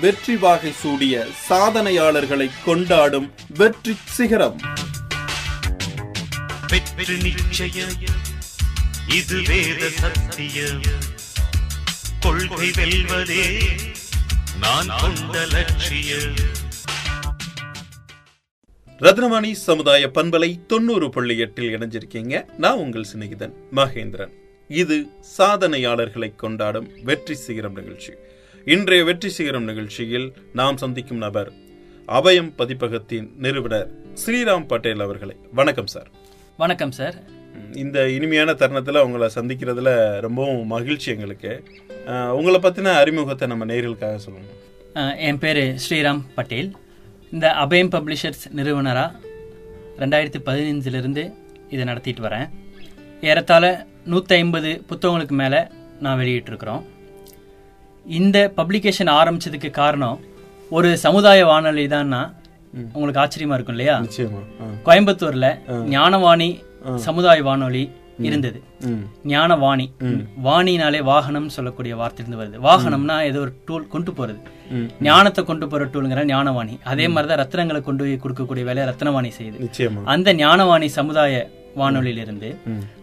வெற்றி வாகை சூடிய சாதனையாளர்களை கொண்டாடும் வெற்றி சிகரம். வெற்றி நிச்சயம். இது வேத சத்தியம். கொள்கை வெல்வதே நான் கொண்ட லட்சியம். ரத்னவாணி சமுதாய பண்பலை தொண்ணூறு புள்ளி எட்டில் இணைஞ்சிருக்கீங்க. நான் உங்கள் சிநேகிதன் மகேந்திரன். இது சாதனையாளர்களை கொண்டாடும் வெற்றி சிகரம் நிகழ்ச்சி. இன்றைய வெற்றி சிகரம் நிகழ்ச்சியில் நாம் சந்திக்கும் நபர் அபயம் பதிப்பகத்தின் நிறுவனர் ஸ்ரீராம் பட்டேல் அவர்களை. வணக்கம் சார். வணக்கம் சார். இந்த இனிமையான தருணத்தில் உங்களை சந்திக்கிறதுல ரொம்பவும் மகிழ்ச்சி எங்களுக்கு. உங்களை பற்றின அறிமுகத்தை நம்ம நேர்களுக்காக சொல்லணும் என் பேர் ஸ்ரீராம் பட்டேல். இந்த அபயம் பப்ளிஷர்ஸ் நிறுவனராக ரெண்டாயிரத்தி பதினஞ்சிலிருந்து இதை நடத்திட்டு வரேன். ஏறத்தாழ நூற்றி ஐம்பது புத்தகங்களுக்கு மேலே நான் வெளியிட்டிருக்கிறோம். இந்த பப்ளிகேஷன் ஆரம்பிச்சதுக்கு காரணம் ஒரு சமுதாய வானொலி தான்னா உங்களுக்கு ஆச்சரியமா இருக்கும் இல்லையா. கோயம்புத்தூர்ல ஞானவாணி சமுதாய வானொலி இருந்தது. ஞானவாணி. வாணினாலே வாகனம் சொல்லக்கூடிய வார்த்தையிலிருந்து வருது. வாகனம்னா ஏதோ ஒரு டூல் கொண்டு போறது. ஞானத்தை கொண்டு போற டூலுங்கிற ஞானவாணி. அதே மாதிரிதான் ரத்னங்களை கொண்டு போய் கொடுக்கக்கூடிய வேலையை ரத்னவாணி செய்யுது. அந்த ஞானவாணி சமுதாய வானொலியிலிருந்து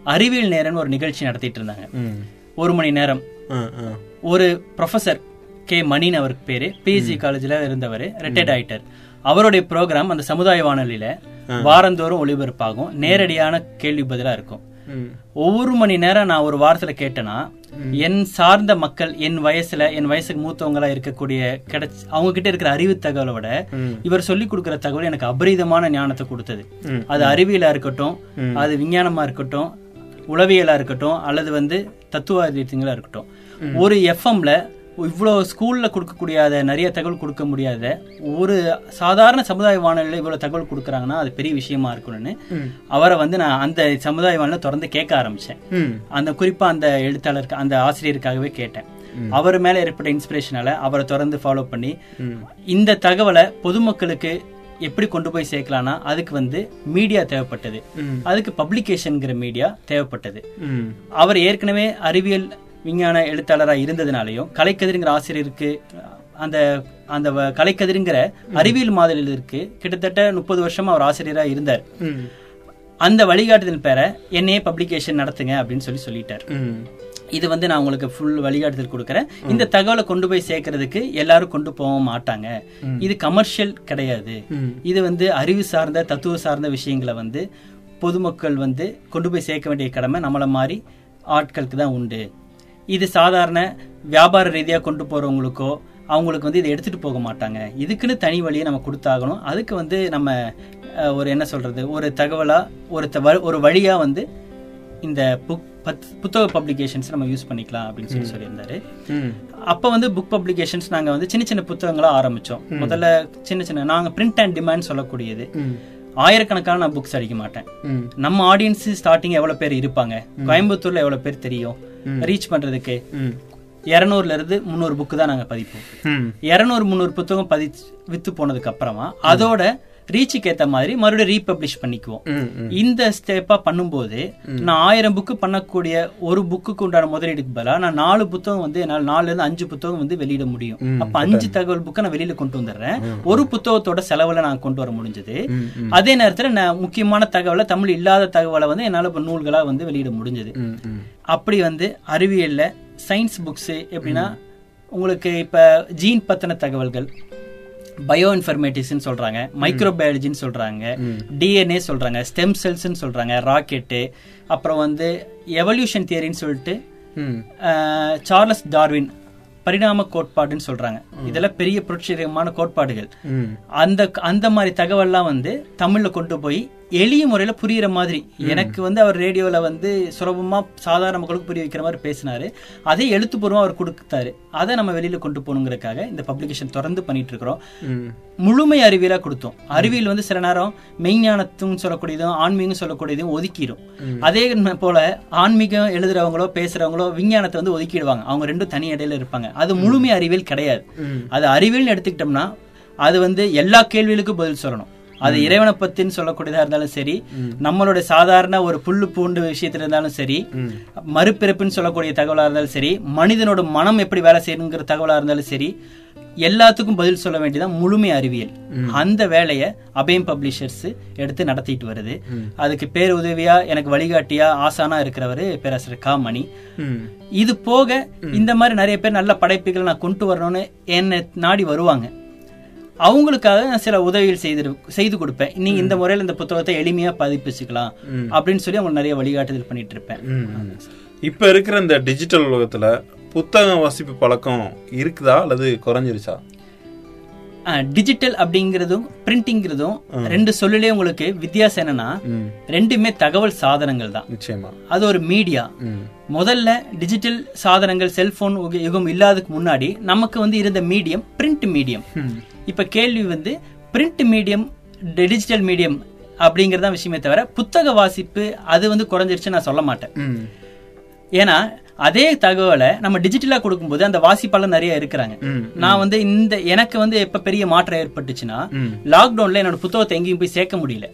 அறிவியல் நேரம்னு ஒரு நிகழ்ச்சி நடத்திட்டு இருந்தாங்க. ஒரு மணி நேரம். ஒரு ப்ரொஃபசர் கே மணின் அவருக்கு பேரு பிஎஸ்சி காலேஜ்ல இருந்தவர் ரிட்டையர்ட் ஆயிட்டார். அவருடைய ப்ரோக்ராம் அந்த சமுதாய வானொலியில வாரந்தோறும் ஒளிபரப்பாகும். நேரடியான கேள்வி பதிலா இருக்கும். ஒவ்வொரு மணி நேரம் நான் ஒரு வாரத்துல கேட்டேன்னா என் சார்ந்த மக்கள் என் வயசுல என் வயசுக்கு மூத்தவங்களா இருக்கக்கூடிய கிடைச்ச அவங்க கிட்ட இருக்கிற அறிவு தகவலை விட இவர் சொல்லி கொடுக்கிற தகவல் எனக்கு அபரிதமான ஞானத்தை கொடுத்தது. அது அறிவியலா இருக்கட்டும் அது விஞ்ஞானமா இருக்கட்டும் உளவியலா இருக்கட்டும் அல்லது வந்து தத்துவார்த்தங்களா இருக்கட்டும். ஒரு எஃப்எம்ல இவ்வளோ ஸ்கூல்ல கொடுக்கக்கூடிய அதை நிறைய தகவல் கொடுக்க முடியாத ஒரு சாதாரண சமுதாய வானொலியில் இவ்வளோ தகவல் கொடுக்குறாங்கன்னா அது பெரிய விஷயமா இருக்கணும்னு அவரை வந்து நான் அந்த சமுதாய வானொலியில் தொடர்ந்து கேட்க ஆரம்பிச்சேன். ம். அந்த குறிப்பா அந்த எழுத்தாளருக்கு அந்த ஆசிரியருக்காகவே கேட்டேன். அவர் மேல ஏற்பட்ட இன்ஸ்பிரேஷனால அவரை தொடர்ந்து ஃபாலோ பண்ணி இந்த தகவலை பொதுமக்களுக்கு எப்படி கொண்டு போய் சேர்க்கலாம்னா அதுக்கு வந்து மீடியா தேவைப்பட்டது. அதுக்கு பப்ளிகேஷன்ங்கிற மீடியா தேவைப்பட்டது. அவர் ஏற்கனவே அறிவியல் விஞ்ஞான எழுத்தாளராக இருந்ததுனாலையும் கலைக்கதிர்ங்கிற ஆசிரியருக்கு அந்த அந்த கலைக்கதிர்ங்கிற அறிவியல் மாதிரிக்கு கிட்டத்தட்ட முப்பது வருஷமா அவர் ஆசிரியராக இருந்தார். அந்த வழிகாட்டுதல் பேர என்னையே பப்ளிகேஷன் நடத்துங்க அப்படின்னு சொல்லி சொல்லிட்டார். இது வந்து நான் உங்களுக்கு ஃபுல் வழிகாட்டுதல் கொடுக்குறேன். இந்த தகவலை கொண்டு போய் சேர்க்கறதுக்கு எல்லாரும் கொண்டு போக மாட்டாங்க. இது கமர்ஷியல் கிடையாது. இது வந்து அறிவு சார்ந்த தத்துவ சார்ந்த விஷயங்களை வந்து பொதுமக்கள் வந்து கொண்டு போய் சேர்க்க வேண்டிய கடமை நம்மள மாதிரி ஆட்களுக்கு தான் உண்டு. இது சாதாரண வியாபார ரீதியாக கொண்டு போறவங்களுக்கோ அவங்களுக்கு வந்து இதை எடுத்துட்டு போக மாட்டாங்க. இதுக்குன்னு தனி வழியை நம்ம கொடுத்தாகணும். அதுக்கு வந்து நம்ம ஒரு என்ன சொல்றது ஒரு தகவலா ஒரு ஒரு வழியா வந்து இந்த புக் பத்- புத்தக பப்ளிகேஷன்ஸ் நம்ம யூஸ் பண்ணிக்கலாம் அப்படின்னு சொல்லி சொல்லியிருந்தாரு. அப்ப வந்து புக் பப்ளிகேஷன்ஸ் நாங்க வந்து சின்ன சின்ன புத்தகங்களா ஆரம்பிச்சோம். முதல்ல சின்ன சின்ன நாங்க பிரிண்ட் அண்ட் டிமாண்ட் சொல்லக்கூடியது. ஆயிரக்கணக்கான நான் புக்ஸ் அடிக்க மாட்டேன். நம்ம ஆடியன்ஸ் ஸ்டார்டிங் எவ்வளவு பேர் இருப்பாங்க கோயம்புத்தூர்ல எவ்வளவு பேர் தெரியும் ரீச் பண்றதுக்கு. இருநூறுல இருந்து முந்நூறு புக்கு தான் நாங்க பதிப்போம். இருநூறு முந்நூறு புத்தகம் பதி வித்து போனதுக்கு அப்புறமா அதோட ரீச்சுக்கு ஏத்த மாதிரி மறுபடியும் ரீபப்ளிஷ் பண்ணிக்குவோம். இந்த ஸ்டெப்பா பண்ணும்போது நான் ஆயிரம் புக்கு பண்ணக்கூடிய ஒரு புக்குக்கு உண்டான முதலீடுக்கு பதிலா நான் நாலு புத்தகம் வந்து என்னால் நாலுல இருந்து அஞ்சு புத்தகம் வந்து வெளியிட முடியும். அப்ப அஞ்சு தகவல் புக்கை நான் வெளியில கொண்டு வந்துடுறேன். ஒரு புத்தகத்தோட செலவுல நான் கொண்டு வர முடிஞ்சது. அதே நேரத்துல நான் முக்கியமான தகவலை தமிழ் இல்லாத தகவலை வந்து என்னால இப்ப நூல்களா வந்து வெளியிட முடிஞ்சது. அப்படி வந்து அறிவியல்ல சயின்ஸ் புக்ஸ் எப்படின்னா உங்களுக்கு இப்ப ஜீன் பத்தின தகவல்கள் பயோ இன்ஃபர்மேட்டிக்ஸ்னு சொல்றாங்க மைக்ரோபயாலஜின்னு சொல்றாங்க டிஎன்ஏ சொல்றாங்க ஸ்டெம் செல்ஸ்னு சொல்றாங்க ராக்கெட்டு அப்புறம் வந்து எவல்யூஷன் தியரின்னு சொல்லிட்டு சார்லஸ் டார்வின் பரிணாம கோட்பாடுன்னு சொல்றாங்க. இதெல்லாம் பெரிய புரட்சிகரமான கோட்பாடுகள். அந்த அந்த மாதிரி தகவல்லாம் வந்து தமிழ்ல கொண்டு போய் எளிய முறையில புரியுற மாதிரி. எனக்கு வந்து அவர் ரேடியோல வந்து சுலபமா சாதாரண மக்களுக்கு புரிய வைக்கிற மாதிரி பேசினாரு. அதே எழுத்துப்பூர்வம் அவர் கொடுத்தாரு. அதை நம்ம வெளியில கொண்டு போகணுங்கிறதுக்காக இந்த பப்ளிகேஷன் தொடர்ந்து பண்ணிட்டு இருக்கிறோம். முழுமை அறிவியலா கொடுத்தோம். அறிவியல் வந்து சில நேரம் மெய்ஞானத்தும் சொல்லக்கூடியதும் ஆன்மீகம் சொல்லக்கூடியதும் ஒதுக்கிடும் அதே போல ஆன்மீகம் எழுதுறவங்களோ பேசுறவங்களோ விஞ்ஞானத்தை வந்து ஒதுக்கிடுவாங்க. அவங்க ரெண்டும் தனி இடையில இருப்பாங்க. அது முழுமை அறிவியல் கிடையாது. அது அறிவியல்னு எடுத்துக்கிட்டோம்னா அது வந்து எல்லா கேள்விகளுக்கும் பதில் சொல்லணும். அது இறைவனை பத்தின்னு சொல்லக்கூடியதா இருந்தாலும் சரி நம்மளோட சாதாரண ஒரு புல்லு பூண்டு விஷயத்துல இருந்தாலும் சரி மறுபிறப்புன்னு சொல்லக்கூடிய தகவலா இருந்தாலும் சரி மனிதனோட மனம் எப்படி வேலை செய்யணுங்கிற தகவலா இருந்தாலும் சரி எல்லாத்துக்கும் பதில் சொல்ல வேண்டியதான் முழுமை அறிவியல். அந்த வேலையை அபயம் பப்ளிஷர்ஸ் எடுத்து நடத்திட்டு வருது. அதுக்கு பேர் உதவியா எனக்கு வழிகாட்டியா ஆசானா இருக்கிறவரு பேராசிரியர் கா மணி. ம். இது போக இந்த மாதிரி நிறைய பேர் நல்ல படைப்புகள் நான் கொண்டு வரணும்னு என்னை நாடி வருவாங்க. அவங்களுக்காக நான் சில உதவிகள் செய்து செய்து கொடுப்பேன். நீங்க இந்த முறையில் இந்த புத்தகத்தை எளிமையா பதிப்பிச்சுக்கலாம் அப்படின்னு சொல்லி அவங்களுக்கு நிறைய வழிகாட்டுதல் பண்ணிட்டு இருப்பேன். இப்ப இருக்கிற இந்த டிஜிட்டல் உலகத்துல புத்தகம் வாசிப்பு பழக்கம் இருக்குதா அல்லது குறைஞ்சிருச்சா? டிஜிட்டல் அப்படிங்கிறதும் பிரிண்டிங்கிறதும் ரெண்டு சொல்லிலே உங்களுக்கு வித்தியாசம் என்னன்னா. ரெண்டுமே தகவல் சாதனங்கள் தான். நிச்சயமா. அது ஒரு மீடியா. முதல்ல டிஜிட்டல் சாதனங்கள் செல்போன் யுகம் இல்லாததுக்கு முன்னாடி நமக்கு வந்து இருந்த மீடியம் பிரிண்ட் மீடியம் இப்ப கேள்வி வந்து பிரிண்ட் மீடியம் டிஜிட்டல் மீடியம் அப்படிங்கறத விஷயமே தவிர புத்தக வாசிப்பு அது வந்து குறைஞ்சிருச்சு நான் சொல்ல மாட்டேன். ஏன்னா அதே தகவலை நம்ம டிஜிட்டலா கொடுக்கும்போது அந்த வாசிப்பாளர் நிறைய இருக்கிறாங்க. நான் வந்து இந்த எனக்கு வந்து எப்ப பெரிய மாற்றம் ஏற்பட்டுச்சுன்னா. லாக்டவுன்ல என்னோட புத்தகத்தை எங்கேயும் போய் சேர்க்க முடியல.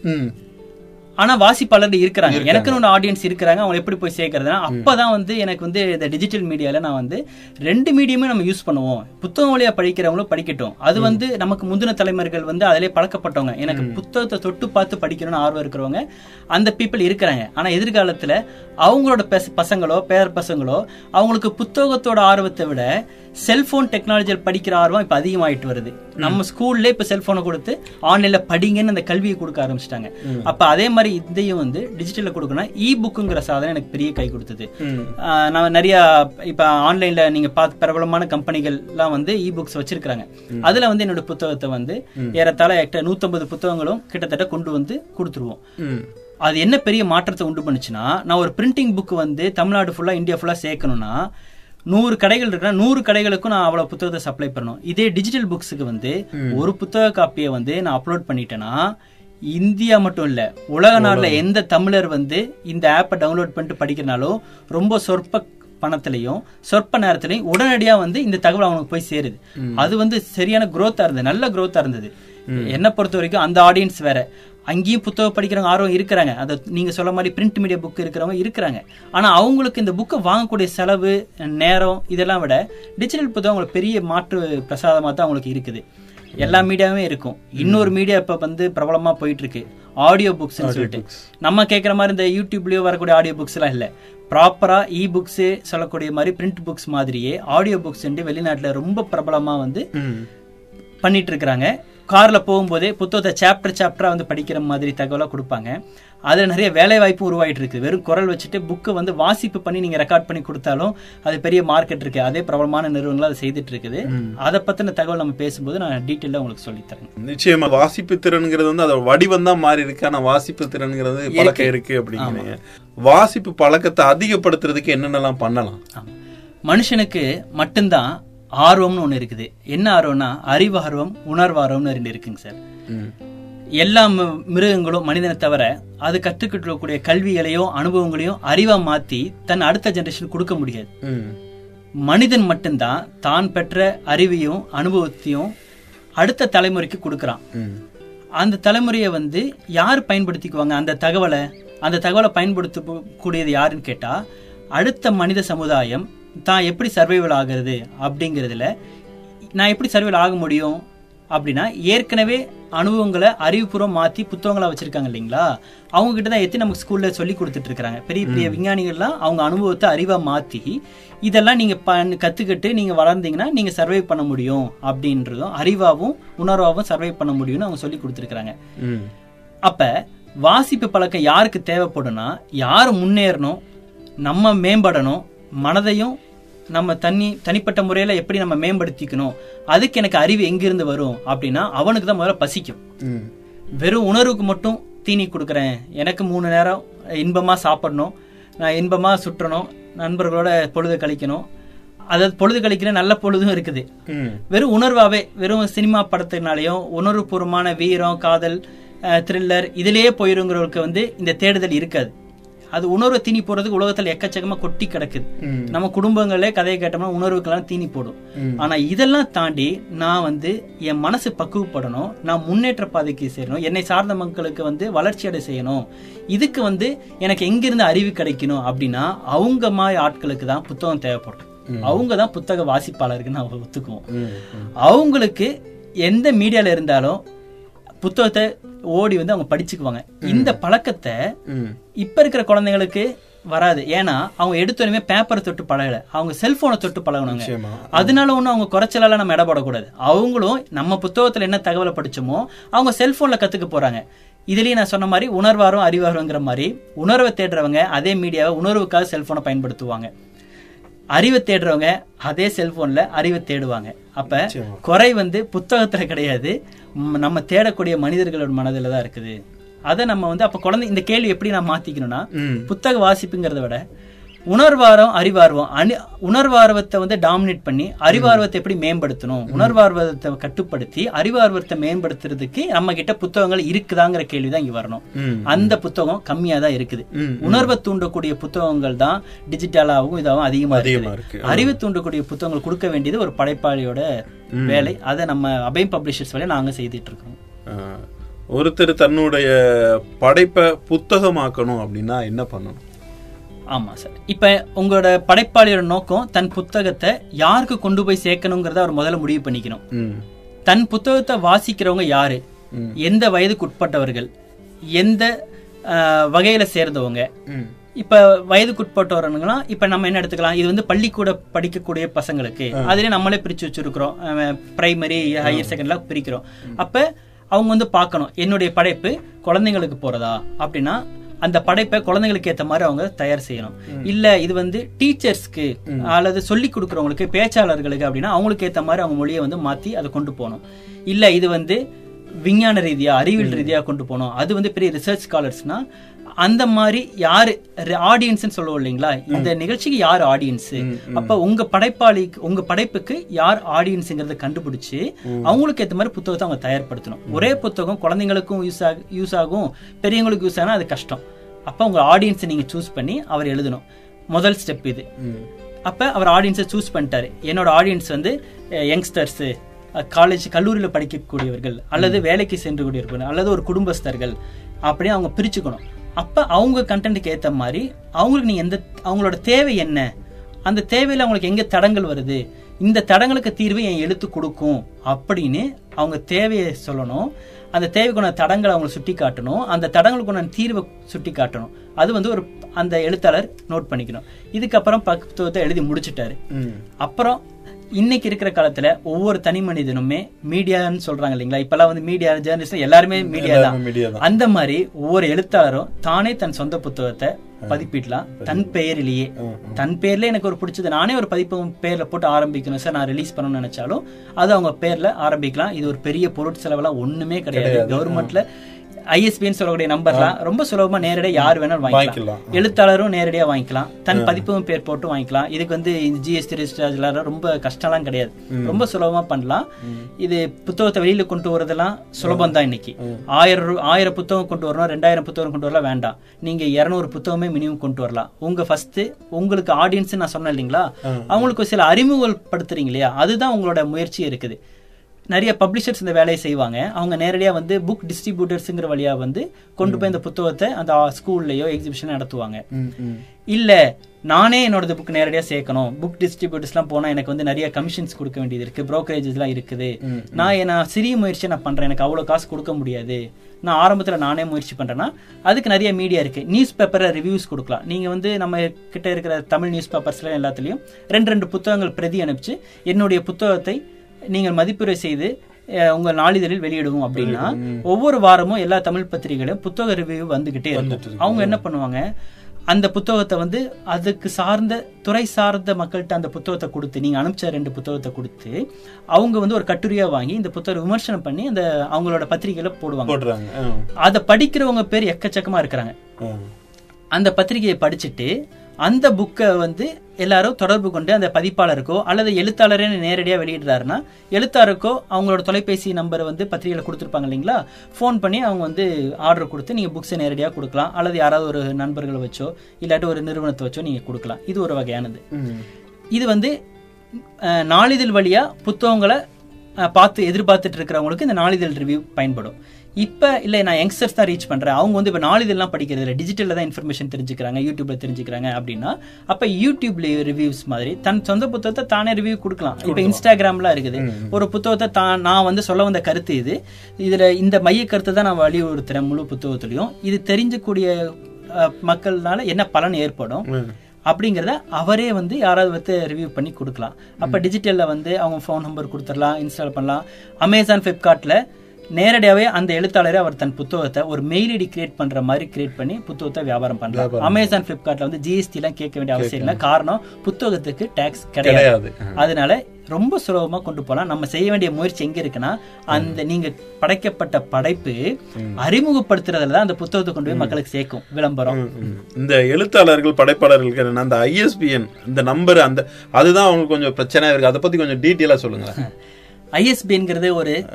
ஆனா வாசிப்பாளர் இருக்கிறாங்க. எனக்குன்னு ஒரு ஆடியன்ஸ் இருக்கிறாங்க. அவங்க எப்படி போய் சேர்க்கறதுனா அப்பதான் வந்து எனக்கு வந்து இந்த டிஜிட்டல் மீடியால நான் வந்து ரெண்டு மீடியமே நம்ம யூஸ் பண்ணுவோம். புத்தகம் வழியா படிக்கிறவங்களும் படிக்கட்டும். அது வந்து நமக்கு முந்தின தலைமுறைகள் வந்து அதிலே பழக்கப்பட்டவங்க. எனக்கு புத்தகத்தை தொட்டு பார்த்து படிக்கணும்னு ஆர்வம் இருக்கிறவங்க அந்த பீப்புள் இருக்கிறாங்க. ஆனா எதிர்காலத்துல அவங்களோட பெச- பசங்களோ பேர பசங்களோ அவங்களுக்கு புத்தகத்தோட ஆர்வத்தை விட செல்போன் டெக்னாலஜியில் படிக்கிற ஆர்வம் இப்ப அதிகமாயிட்டு வருது. நம்ம ஸ்கூல்ல இப்ப செல்போனை கொடுத்து ஆன்லைன்ல படிங்கன்னு அந்த கல்வியை கொடுக்க ஆரம்பிச்சிட்டாங்க. அப்ப அதே மாதிரி இதையும் வந்து டிஜிட்டல்ல கொடுக்கணும் இ புக்குங்கிற சாதனம் எனக்கு பெரிய கை கொடுத்தது. நான் நிறைய இப்ப ஆன்லைன்ல நீங்க பார்த்து பிரபலமான கம்பெனிகள் எல்லாம் வந்து இ புக்ஸ் வச்சிருக்காங்க அதுல வந்து என்னோட புத்தகத்தை வந்து ஏறத்தாழ எட்ட நூத்தம்பது புத்தகங்களும் கிட்டத்தட்ட கொண்டு வந்து கொடுத்துருவோம். அது என்ன பெரிய மாற்றத்தை உண்டு பண்ணுச்சுன்னா நான் ஒரு பிரிண்டிங் புக் வந்து தமிழ்நாடு ஃபுல்லா இந்தியா ஃபுல்லா சேர்க்கணும்னா நூறு கடைகள் இருக்குன்னா நூறு கடைகளுக்கும் நான் அவ்வளவு புத்தகத்தை சப்ளை பண்ணணும். இதே டிஜிட்டல் புக்ஸுக்கு வந்து ஒரு புத்தக காப்பியை வந்து நான் அப்லோட் பண்ணிட்டேன்னா இந்தியா மட்டும் இல்ல உலக நாடுல எந்த தமிழர் வந்து இந்த ஆப்பை டவுன்லோட் பண்ணிட்டு படிக்கிறனாலும் ரொம்ப சொற்ப பணத்திலையும் சொற்ப நேரத்திலையும் உடனடியா வந்து இந்த தகவல் அவனுக்கு போய் சேருது. அது வந்து சரியான growth-ஆ இருந்தது நல்ல growth-ஆ இருந்தது. என்ன பொறுத்த வரைக்கும் அந்த ஆடியன்ஸ் வேற. அங்கேயும் புத்தகம் படிக்கிறவங்க ஆர்வம் இருக்கிறாங்க. அதை நீங்க சொல்ல மாதிரி பிரிண்ட் மீடியா புக் இருக்கிறவங்க இருக்கிறாங்க. ஆனா அவங்களுக்கு இந்த புக்கை வாங்கக்கூடிய செலவு நேரம் இதெல்லாம் விட டிஜிட்டல் புத்தகம் அவங்களுக்கு பெரிய மாற்று பிரசாதமா தான் அவங்களுக்கு இருக்குது. எல்லா மீடியாவுமே இருக்கும். இன்னொரு மீடியா இப்ப வந்து பிரபலமா போயிட்டு இருக்கு ஆடியோ புக்ஸ் சொல்லிட்டு. நம்ம கேட்குற மாதிரி இந்த யூடியூப்லயோ வரக்கூடிய ஆடியோ புக்ஸ் எல்லாம் இல்ல. ப்ராப்பரா இ புக்ஸ் சொல்லக்கூடிய மாதிரி பிரிண்ட் புக்ஸ் மாதிரியே ஆடியோ புக்ஸ் வெளிநாட்டுல ரொம்ப பிரபலமா வந்து. பண்ணிட்டு இருக்கிறாங்க கார்ல போகும்போதே புத்தகத்தை சாப்டர் சாப்டரா வந்து படிக்கிற மாதிரி தகவலா கொடுப்பாங்க. அதுல நிறைய வேலை வாய்ப்பு உருவாயிட்டு இருக்கு. வெறும் குரல் வச்சுட்டு புக்கை வந்து வாசிப்பு பண்ணி நீங்க ரெக்கார்ட் பண்ணி கொடுத்தாலும் அது பெரிய மார்க்கெட் இருக்கு. அதே பிரபலமான நிறுவனங்கள் அதை செய்துட்டு இருக்குது. அதை பத்தின தகவல் நம்ம பேசும்போது நான் டீட்டெயிலா உங்களுக்கு சொல்லித்தரேன். நிச்சயமா வாசிப்பு திறன்கிறது வந்து அதோட வடிவம் தான் மாறி இருக்கு. ஆனா வாசிப்பு திறன்கிறது பழக்கம் இருக்கு அப்படிங்கிறீங்க வாசிப்பு பழக்கத்தை அதிகப்படுத்துறதுக்கு என்னென்னலாம் பண்ணலாம். மனுஷனுக்கு மட்டும்தான் ஆர்வம்னு ஒண்ணு இருக்குது என்ன ஆர்வம்னா அறிவு ஆர்வம் உணர்வு ஆர்வம்னு ரெண்டு இருக்குங்க சார். எல்லா மிருகங்களும் மனிதனை தவிர அது கற்றுக்கிட்டு இருக்கக்கூடிய கல்விகளையும் அனுபவங்களையும் அறிவா மாத்தி தன் அடுத்த ஜெனரேஷன் கொடுக்க முடியாது. மனிதன் மட்டும்தான் தான் பெற்ற அறிவையும் அனுபவத்தையும் அடுத்த தலைமுறைக்கு கொடுக்கறான். அந்த தலைமுறையை வந்து யார் பயன்படுத்திக்குவாங்க அந்த தகவலை அந்த தகவலை பயன்படுத்த கூடியது யாருன்னு கேட்டா அடுத்த மனித சமுதாயம் தான் எப்படி சர்வைவல் ஆகிறது அப்படிங்கிறதுல நான் எப்படி சர்வைவல் ஆக முடியும் அப்படின்னா ஏற்கனவே அனுபவங்களை அறிவுபூர்வம் மாத்தி புத்தகங்களா வச்சிருக்காங்க இல்லைங்களா? அவங்க கிட்ட தான் எத்தி நமக்கு ஸ்கூல்ல சொல்லி கொடுத்துட்டு இருக்காங்க பெரிய பெரிய விஞ்ஞானிகள்லாம் அவங்க அனுபவத்தை அறிவா மாத்தி இதெல்லாம் நீங்க ப- கத்துக்கிட்டு நீங்க வளர்ந்தீங்கன்னா நீங்க சர்வை பண்ண முடியும் அப்படின்றதும் அறிவாவும் உணர்வாவும் சர்வை பண்ண முடியும்னு அவங்க சொல்லி கொடுத்துருக்காங்க ம். அப்ப வாசிப்பு பழக்கம் யாருக்கு தேவைப்படும்னா யார் முன்னேறணும் நம்ம மேம்படணும் மனதையும் நம்ம தனி தனிப்பட்ட முறையில எப்படி நம்ம மேம்படுத்திக்கணும்? அதுக்கு எனக்கு அறிவு எங்கிருந்து வரும்? அப்படின்னா அவனுக்கு தான் முதல்ல பசிக்கும். வெறும் உணர்வுக்கு மட்டும் தீனி கொடுக்குறேன். எனக்கு மூணு நேரம் இன்பமா சாப்பிடணும். நான் இன்பமா சுற்றணும். நண்பர்களோட பொழுது கழிக்கணும். அதாவது பொழுது கழிக்கிற நல்ல பொழுதும் இருக்குது. வெறும் உணர்வாவே வெறும் சினிமா படத்தினாலையும் உணர்வுபூர்வமான வீரம் காதல் த்ரில்லர் இதிலேயே போயிருங்கிறவருக்கு வந்து இந்த தேடுதல் இருக்காது. அது உணர்வு தீனி போறதுக்கு உலகத்துல எக்கச்சக்கமா கொட்டி கிடக்குது. நம்ம குடும்பங்களே கதையை கேட்டோம்னா உணர்வுக்கெல்லாம் தீனி போடும். ஆனா இதெல்லாம் தாண்டி நான் வந்து என் மனசு பக்குவப்படணும் நான் முன்னேற்ற பாதைக்கு சேரணும் என்னை சார்ந்த மக்களுக்கு வந்து வளர்ச்சி அடை செய்யணும். இதுக்கு வந்து எனக்கு எங்கிருந்து அறிவு கிடைக்கணும் அப்படின்னா அவங்க மாதிரி ஆட்களுக்கு தான் புத்தகம் தேவைப்படும். அவங்க தான் புத்தக வாசிப்பாளருக்கு நான் ஒத்துக்குவோம். அவங்களுக்கு எந்த மீடியால இருந்தாலும் புத்தகத்தை ஓடி வந்து அவங்க படிச்சுக்குவாங்க. இந்த பழக்கத்தை இப்ப இருக்கிற குழந்தைங்களுக்கு வராது. ஏன்னா அவங்க எடுத்தோடனே பேப்பரை தொட்டு பழகல. அவங்க செல்போனை தொட்டு பழகணுங்க அதனால ஒண்ணும் அவங்க குறைச்சலால நம்ம இடப்படக்கூடாது. அவங்களும் நம்ம புத்தகத்துல என்ன தகவலை படிச்சோமோ அவங்க செல்போன்ல கத்துக்க போறாங்க. இதுலயே நான் சொன்ன மாதிரி உணர்வாரும் அறிவாருங்கிற மாதிரி உணர்வை தேடுறவங்க அதே மீடியாவை உணர்வுக்காக செல்போனை பயன்படுத்துவாங்க. அறிவை தேடுறவங்க அதே செல்போன்ல அறிவை தேடுவாங்க. அப்ப. குறை வந்து புத்தகத்துல கிடையாது. நம்ம தேடக்கூடிய மனிதர்களோட மனதில தான் இருக்குது. அதை நம்ம வந்து அப்ப குழந்தை இந்த கேள்வி எப்படி நான் மாத்திக்கணும்னா புத்தக வாசிப்புங்கிறத விட உணர்வாரம் அறிவார்வம். அணி உணர்வார்வத்தை வந்து டாமினேட் பண்ணி அறிவார்வத்தை எப்படி மேம்படுத்தணும்? உணர்வார்வத்தை கட்டுப்படுத்தி அறிவார்வத்தை மேம்படுத்துறதுக்கு நம்ம கிட்ட புத்தகங்கள் இருக்குதாங்கிற கேள்விதான் இங்க வரணும். அந்த புத்தகம் கம்மியா தான் இருக்குது. உணர்வை தூண்டக்கூடிய புத்தகங்கள் தான் டிஜிட்டலாகவும் இதாகவும் அதிகமா அதிகமா இருக்குது இருக்கு அறிவை தூண்டக்கூடிய புத்தகங்கள் கொடுக்க வேண்டியது ஒரு படைப்பாளியோட வேலை. அதை நம்ம அபயம் பப்ளிஷர்ஸ் வேலை நாங்க செய்துட்டு இருக்கோம். ஒருத்தர் தன்னுடைய படைப்பை புத்தகமாக்கணும் அப்படின்னா என்ன பண்ணணும்? ஆமா சார் இப்ப உங்களோட படைப்பாளியோட நோக்கம் தன் புத்தகத்தை யாருக்கு கொண்டு போய் சேர்க்கணுங்கிறத அவர் முதல்ல முடிவு பண்ணிக்கணும். தன் புத்தகத்தை வாசிக்கிறவங்க யாரு. எந்த வயதுக்கு உட்பட்டவர்கள்? எந்த வகையில சேர்ந்தவங்க? இப்ப வயதுக்குட்பட்டவர்கள்னா இப்ப நம்ம என்ன எடுத்துக்கலாம்? இது வந்து பள்ளிக்கூட படிக்கக்கூடிய பசங்களுக்கு. அதுலயே நம்மளே பிரிச்சு வச்சிருக்கிறோம். பிரைமரி ஹையர் செகண்ட்லாம் பிரிக்கிறோம். அப்ப அவங்க வந்து பார்க்கணும் என்னுடைய படைப்பு குழந்தைங்களுக்கு போறதா? அப்படின்னா அந்த படைப்பை குழந்தைங்களுக்கு ஏத்த மாதிரி அவங்க தயார் செய்யணும். இல்ல இது வந்து டீச்சர்ஸ்க்கு அல்லது சொல்லி கொடுக்கறவங்களுக்கு பேச்சாளர்களுக்கு அப்படின்னா அவங்களுக்கு ஏத்த மாதிரி அவங்க மொழியை வந்து மாத்தி அதை கொண்டு போகணும். இல்ல இது வந்து விஞ்ஞான ரீதியா அறிவியல் ரீதியா கொண்டு போனோம் அது வந்து பெரிய ரிசர்ச் ஸ்காலர்ஸ்னா அந்த மாதிரி யாரு ஆடியன்ஸ் சொல்லுவோம் இல்லைங்களா? இந்த நிகழ்ச்சிக்கு யார் ஆடியன்ஸ் அப்ப உங்க படைப்பாளிக்கு உங்க படைப்புக்கு யார் ஆடியன்ஸ்ங்கிறத கண்டுபிடிச்சு அவங்களுக்கு ஏத்த மாதிரி புத்தகத்தை அவங்க தயார்படுத்தணும். ஒரே புத்தகம் குழந்தைங்களுக்கும் யூஸ் ஆக யூஸ் ஆகும் பெரியவங்களுக்கு யூஸ் ஆனா அது கஷ்டம். அப்ப உங்க ஆடியன்ஸை நீங்க சூஸ் பண்ணி அவர் எழுதணும். முதல் ஸ்டெப் இது. அப்ப அவர் ஆடியன்ஸை சூஸ் பண்ணிட்டாரு. என்னோட ஆடியன்ஸ் வந்து யங்ஸ்டர்ஸ் காலேஜ் கல்லூரியில் படிக்கக்கூடியவர்கள் அல்லது வேலைக்கு சென்று கூடியவர்கள் அல்லது ஒரு குடும்பஸ்தர்கள் அப்படி அவங்க பிரிச்சுக்கணும். அப்ப அவங்க கண்டென்ட்டுக்கு ஏத்த மாதிரி அவங்களுக்கு நீங்க எந்த அவங்களோட தேவை என்ன? அந்த தேவையில அவங்களுக்கு எங்க தடங்கள் வருது? இந்த தடங்களுக்கு தீர்வு என் எழுத்து கொடுக்கும் அப்படின்னு அவங்க தேவையை சொல்லணும். அந்த தேவைக்குள்ள தடங்களை அவங்க சுட்டி காட்டணும். அந்த தடங்களுக்குள்ள தீர்வை சுட்டி காட்டணும். அது வந்து ஒரு அந்த எழுத்தாளர் நோட் பண்ணிக்கணும். இதுக்கப்புறம் புத்தகத்தை எழுதி முடிச்சிட்டாரு. அப்புறம் இன்னைக்கு இருக்கிற காலத்துல ஒவ்வொரு தனி மனிதனுமே மீடியான்னு சொல்றாங்க இல்லைங்களா? இப்பெல்லாம் வந்து மீடியா ஜேர்னலிஸ்ட் எல்லாருமே மீடியா தான். அந்த மாதிரி ஒவ்வொரு எழுத்தாளரும் தானே தன் சொந்த புத்தகத்தை பதிப்பிடலாம். தன் பெயரிலேயே. தன் பேர்ல எனக்கு ஒரு பிடிச்சது. நானே ஒரு பதிப்பு பேர்ல போட்டு ஆரம்பிக்கணும் சார். நான் ரிலீஸ் பண்ணணும்னு நினைச்சாலும் அது அவங்க பேர்ல ஆரம்பிக்கலாம். இது ஒரு பெரிய பொருட்செலவெல்லாம் ஒண்ணுமே கிடையாது. கவர்மெண்ட்ல ஐஎஸ்பின்னு சொல்லக்கூடிய நம்பர்லாம் ரொம்ப சுலபமா நேரடியா யார் வேணாலும் வாங்கிக்கலாம். எழுத்தாளரும் நேரடியா வாங்கிக்கலாம். தன் பதிப்பும் பேர் போட்டு வாங்கிக்கலாம். இதுக்கு வந்து ஜிஎஸ்டி ரெஜிஸ்டர் ரொம்ப கஷ்டம்லாம் கிடையாது. ரொம்ப சுலபமா பண்ணலாம். இது புத்தகத்தை வெளியில கொண்டு வரதெல்லாம் சுலபம் தான் இன்னைக்கு. ஆயிரம் ஆயிரம் புத்தகம் கொண்டு வரணும் ரெண்டாயிரம் புத்தகம் கொண்டு வரலாம் வேண்டாம். நீங்க இருநூறு புத்தகமே மினிமம் கொண்டு வரலாம். உங்க ஃபர்ஸ்ட் உங்களுக்கு ஆடியன்ஸ் நான் சொன்னேன் இல்லைங்களா? அவங்களுக்கு சில அறிமுகப்படுத்துறீங்க இல்லையா? அதுதான் உங்களோட முயற்சி இருக்குது. நிறைய பப்ளிஷர்ஸ் இந்த வேலையை செய்வாங்க. அவங்க நேரடியா வந்து புக் டிஸ்ட்ரிபியூட்டர்ஸ்ங்கிற வழியா வந்து கொண்டு போய் இந்த புத்தகத்தை அந்த ஸ்கூல்லயோ எக்ஸிபிஷன் நடத்துவாங்க. இல்ல நானே என்னோட புக் நேரடியா சேர்க்கணும். புக் டிஸ்ட்ரிபியூட்டர்ஸ்லாம் போனா எனக்கு வந்து நிறைய கமிஷன்ஸ் கொடுக்க வேண்டியது இருக்கு. ப்ரோக்கரேஜஸ்லாம் இருக்குது. நான் நான் சிறிய முயற்சி நான் பண்றேன். எனக்கு அவ்வளவு காசு கொடுக்க முடியாது. நான் ஆரம்பத்துல நானே முயற்சி பண்றேன்னா அதுக்கு நிறைய மீடியா இருக்கு. நியூஸ் பேப்பரை ரிவ்யூஸ் கொடுக்கலாம். நீங்க வந்து நம்ம கிட்ட இருக்கிற தமிழ் நியூஸ் பேப்பர்ஸ்ல எல்லாத்துலயும் ரெண்டு ரெண்டு புத்தகங்கள் பிரதி அனுப்பிச்சு என்னுடைய புத்தகத்தை நீங்கள் மதிப்புரை செய்து அஹ், உங்க நாளிதழில் வெளியிடுவோம் அப்படின்னா ஒவ்வொரு வாரமும் எல்லா தமிழ் பத்திரிகைகளும் புத்தக ரிவ்யூ வந்துகிட்டே இருக்கும். அவங்க என்ன பண்ணுவாங்க அந்த புத்தகத்தை வந்து அதுக்கு சார்ந்த துறை சார்ந்த மக்கள்கிட்ட அந்த புத்தகத்தை கொடுத்து நீங்க அனுப்பிச்ச ரெண்டு புத்தகத்தை கொடுத்து அவங்க வந்து ஒரு கட்டுரையா வாங்கி இந்த புத்தகம் விமர்சனம் பண்ணி அந்த அவங்களோட பத்திரிகையில போடுவாங்க. அதை படிக்கிறவங்க பேர் எக்கச்சக்கமா இருக்கிறாங்க. அந்த பத்திரிகையை படிச்சுட்டு அந்த புக்கை வந்து எல்லாரும் தொடர்பு கொண்டு அந்த பதிப்பாளருக்கோ அல்லது எழுத்தாளரே நேரடியாக வெளியிடுறாருன்னா எழுத்தாளருக்கோ அவங்களோட தொலைபேசி நம்பரை வந்து பத்திரிகையில் கொடுத்துருப்பாங்க இல்லைங்களா? ஃபோன் பண்ணி அவங்க வந்து ஆர்டர் கொடுத்து நீங்கள் புக்ஸை நேரடியாக கொடுக்கலாம். அல்லது யாராவது ஒரு நண்பர்களை வச்சோ இல்லாட்டி ஒரு நிறுவனத்தை வச்சோ நீங்கள் கொடுக்கலாம். இது ஒரு வகையானது. இது வந்து நாளிதழ் வழியா புத்தகங்களை பார்த்து எதிர்பார்த்துட்டு இருக்கிறவங்களுக்கு இந்த நாளிதழ் ரிவ்யூ பயன்படும். இப்போ இல்லை நான் யங்ஸ்டர்ஸ் தான் ரீச் பண்றேன். அவங்க வந்து இப்போ நாளிதழ்லாம் படிக்கிறது இல்லை. டிஜிட்டலில் தான் இன்ஃபர்மேஷன் தெரிஞ்சுக்கிறாங்க யூடியூப்ல தெரிஞ்சுக்கிறாங்க அப்படின்னா அப்போ யூடியூப்ல ரிவ்யூஸ் மாதிரி தன் சொந்த புத்தகத்தை தானே ரிவ்யூ கொடுக்கலாம். இப்போ இன்ஸ்டாகிராம்லாம் இருக்குது. ஒரு புத்தகத்தை தான் நான் வந்து சொல்ல வந்த கருத்து இது. இதுல இந்த மைய கருத்தை தான் நான் வலியுறுத்துறேன் முழு புத்தகத்துலையும். இது தெரிஞ்சக்கூடிய மக்கள்னால என்ன பலன் ஏற்படும்? அப்படிங்கிறத அவரே வந்து யாராவது வந்து ரிவ்யூ பண்ணி கொடுக்கலாம். அப்போ டிஜிட்டலில் வந்து அவங்க ஃபோன் நம்பர் கொடுத்துடலாம் இன்ஸ்டால் பண்ணலாம். அமேசான் ஃப்ளிப்கார்ட்டில் நேரடியாகவே அந்த எழுத்தாளரே அவர் தன் புத்தகத்தை ஒரு மெயில் ஐடி கிரியேட் பண்ற மாதிரி கிரியேட் பண்ணி புத்தகத்தை வியாபாரம் பண்ணலாம் அமேசான் ஃப்ளிப்கார்ட்ல வந்து ஜிஎஸ்டி எல்லாம் கேட்க வேண்டிய அவசியம் இல்லை. காரணம் புத்தகத்துக்கு டேக்ஸ் கிடையாது. அதனால ரொம்ப சுலபமா கொண்டு போலாம். நம்ம செய்ய வேண்டிய முயற்சி எங்க இருக்குன்னா அந்த நீங்க படைக்கப்பட்ட படைப்பு அறிமுகப்படுத்துறதுல தான் அந்த புத்தகத்தை கொண்டு போய் மக்களுக்கு சேர்க்கும் விளம்பரம். இந்த எழுத்தாளர்கள் படைப்பாளர்களுக்கு என்னன்னா அந்த ஐஎஸ்பிஎன் இந்த நம்பர் அந்த அதுதான் அவங்களுக்கு கொஞ்சம் பிரச்சனையா இருக்கு. அதை பத்தி கொஞ்சம் டீட்டெயிலா சொல்லுங்களேன். ஐஎஸ்பிங்கிறது ஒரு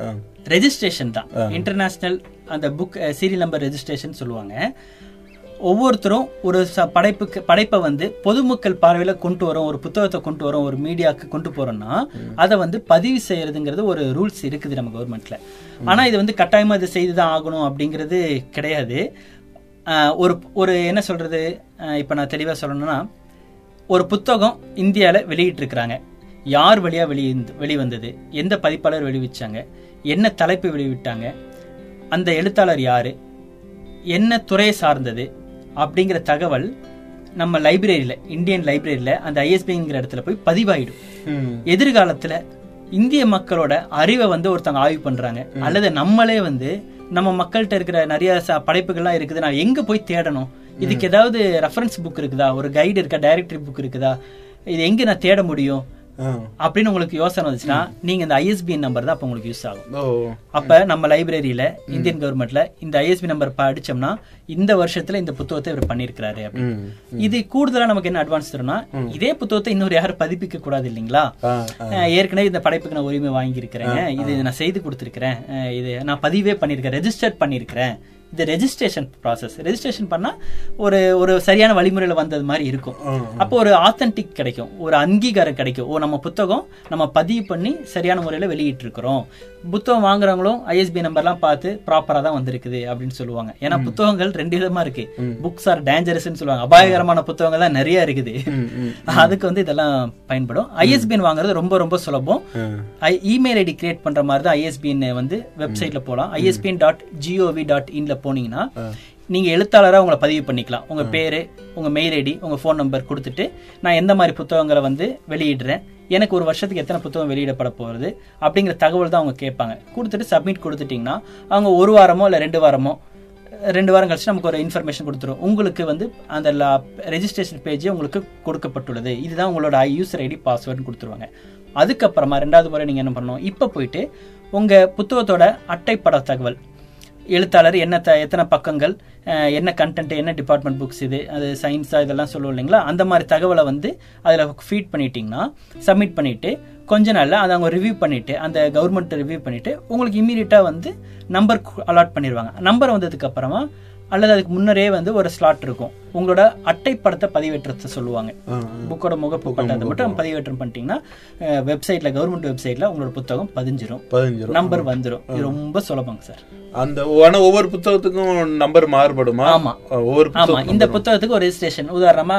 ரெஜிஸ்ட்ரேஷன் தான். இன்டர்நேஷனல் அந்த புக் சீரியல் நம்பர் ரெஜிஸ்ட்ரேஷன் சொல்லுவாங்க. ஒவ்வொருத்தரும் ஒரு ச- படைப்புக்கு படைப்பை வந்து பொதுமக்கள் பார்வையில கொண்டு வரோம் ஒரு புத்தகத்தை கொண்டு வரோம் ஒரு மீடியாக்கு கொண்டு போறோம்னா அதை வந்து பதிவு செய்யறதுங்கிறது ஒரு ரூல்ஸ் இருக்குது நம்ம கவர்மெண்ட்ல ஆனா இது வந்து கட்டாயமா இது செய்துதான் ஆகணும் அப்படிங்கிறது கிடையாது. ஒரு ஒரு என்ன சொல்றது? இப்ப நான் தெளிவா சொல்லணும்னா ஒரு புத்தகம் இந்தியாவில் வெளியிட்டிருக்கிறாங்க. யார் வழியா வெளி வெளிவந்தது? எந்த பதிப்பாளர் வெளிவிச்சாங்க? என்ன தலைப்பு வெளிவிட்டாங்க? அந்த எழுத்தாளர் யாரு? என்ன துறையை சார்ந்தது? அப்படிங்கிற தகவல் நம்ம லைப்ரரியில இந்தியன் லைப்ரரியில அந்த ஐஎஸ்பிங்கிற இடத்துல போய் பதிவாயிடும். எதிர்காலத்துல இந்திய மக்களோட அறிவை வந்து ஒருத்தவங்க ஆய்வு பண்றாங்க. அல்லது நம்மளே வந்து நம்ம மக்கள்கிட்ட இருக்கிற நிறைய படைப்புகள்லாம் இருக்குது. நான் எங்க போய் தேடணும்? இதுக்கு ஏதாவது ரெஃபரன்ஸ் புக் இருக்குதா? ஒரு கைடு இருக்கா? டைரக்டரி புக் இருக்குதா? இது எங்க நான் தேட முடியும்? அப்படின்னு உங்களுக்கு யோசனை வந்துச்சுன்னா நீங்க இந்த ஐஎஸ்பிஎன் நம்பர் தான் அப்ப உங்களுக்கு யூஸ் ஆகும். அப்ப நம்ம லைப்ரரியில இந்தியன் கவர்மெண்ட்ல இந்த ஐஎஸ்பி நம்பர் படிச்சோம்னா இந்த வருஷத்துல இந்த புத்தகத்தை இவர் பண்ணிருக்கிறாரு. இது கூடுதலா நமக்கு என்ன அட்வான்ஸ் தரும்னா இதே புத்தகத்தை இன்னொரு யாரும் பதிப்பிக்க கூடாது இல்லைங்களா ஏற்கனவே இந்த படைப்புக்கு நான் உரிமை வாங்கியிருக்கிறேன். இது நான் செய்து கொடுத்துருக்கிறேன். இது நான் பதிவே பண்ணியிருக்கேன் ரெஜிஸ்டர் பண்ணியிருக்கிறேன். இது ரெஜிஸ்ட்ரேஷன் ப்ராசஸ் ரெஜிஸ்ட்ரேஷன் பண்ணா ஒரு ஒரு சரியான வழிமுறையில வந்தது மாதிரி இருக்கும். அப்போ ஒரு ஆத்தென்டிக் கிடைக்கும். ஒரு அங்கீகாரம் கிடைக்கும். ஓ நம்ம புத்தகம் நம்ம பதிவு பண்ணி சரியான முறையில வெளியிட்டு இருக்கிறோம் புத்தகம் வாங்குறவங்களும் ஐஎஸ்பி நம்பர்லாம் பார்த்து ப்ராப்பரா தான் வந்திருக்குது அப்படின்னு சொல்லுவாங்க. ஏன்னா புத்தகங்கள் ரெண்டு விதமா இருக்கு. புக்ஸ் ஆர் டேஞ்சரஸ்ன்னு சொல்லுவாங்க. அபாயகரமான புத்தகங்கள் தான் நிறைய இருக்குது. அதுக்கு வந்து இதெல்லாம் பயன்படும். ஐஎஸ்பிஎன் வாங்குறது ரொம்ப ரொம்ப சுலபம். இமெயில் ஐடி கிரியேட் பண்ற மாதிரி தான் ஐஎஸ்பிஎன் வந்து வெப்சைட்ல போலாம். ஐஎஸ்பிஎன் டாட் ஜிஓவி டாட் இன்ல போனீங்கன்னா நீங்க எழுத்தாளரா உங்களை பதிவு பண்ணிக்கலாம். உங்க பேரு உங்க மெயில் ஐடி உங்க ஃபோன் நம்பர் கொடுத்துட்டு நான் எந்த மாதிரி புத்தகங்களை வந்து வெளியிடுறேன் எனக்கு ஒரு வருஷத்துக்கு எத்தனை புத்தகம் வெளியிடப்பட போகிறது அப்படிங்கிற தகவல் தான் அவங்க கேட்பாங்க. கொடுத்துட்டு சப்மிட் கொடுத்துட்டீங்கன்னா அவங்க ஒரு வாரமோ இல்லை ரெண்டு வாரமோ ரெண்டு வாரம் கழிச்சு நமக்கு ஒரு இன்ஃபர்மேஷன் கொடுத்துரும். உங்களுக்கு வந்து அந்த ரெஜிஸ்ட்ரேஷன் பேஜ் உங்களுக்கு கொடுக்கப்பட்டுள்ளது. இதுதான் உங்களோட யூசர் ஐடி பாஸ்வேர்டு கொடுத்துருவாங்க. அதுக்கப்புறமா ரெண்டாவது முறை நீங்க என்ன பண்ணணும்? இப்போ போயிட்டு உங்க புத்தகத்தோட அட்டைப்பட தகவல் எழுத்தாளர் என்ன த எத்தனை பக்கங்கள் என்ன கண்டென்ட் என்ன டிபார்ட்மெண்ட் புக்ஸ் இது அது சயின்ஸா இதெல்லாம் சொல்லுவோம் இல்லைங்களா? அந்த மாதிரி தகவலை வந்து அதில் ஃபீட் பண்ணிட்டீங்கன்னா சப்மிட் பண்ணிட்டு கொஞ்ச நாளில் அதை அவங்க ரிவ்யூ பண்ணிட்டு அந்த கவர்மெண்ட் ரிவ்யூ பண்ணிட்டு உங்களுக்கு இம்மீடியட்டாக வந்து நம்பர் அலாட் பண்ணிடுவாங்க நம்பர் வந்ததுக்கு அப்புறமா அல்லது அதுக்கு முன்னரே வந்து ஒரு ஸ்லாட் இருக்கும். உங்களோட அட்டைப்படத்தை பதிவேற்றத்தை சொல்லுவாங்க. புக்கோட முகப்பு பட்டத்தை மட்டும் பதிவேற்றம் பண்ணிட்டீங்கன்னா வெப்சைட்ல கவர்மெண்ட் வெப்சைட்ல உங்களோட புத்தகம் பதிஞ்சிரும். நம்பர் வந்துரும். இது ரொம்ப சுலபங்க சார். அந்த ஆனா ஒவ்வொரு புத்தகத்துக்கும் நம்பர் மாறுபடுமா? ஆமா. ஒவ்வொரு ஆமா. இந்த புத்தகத்துக்கு ஒரு ரெஜிஸ்ட்ரேஷன் உதாரணமா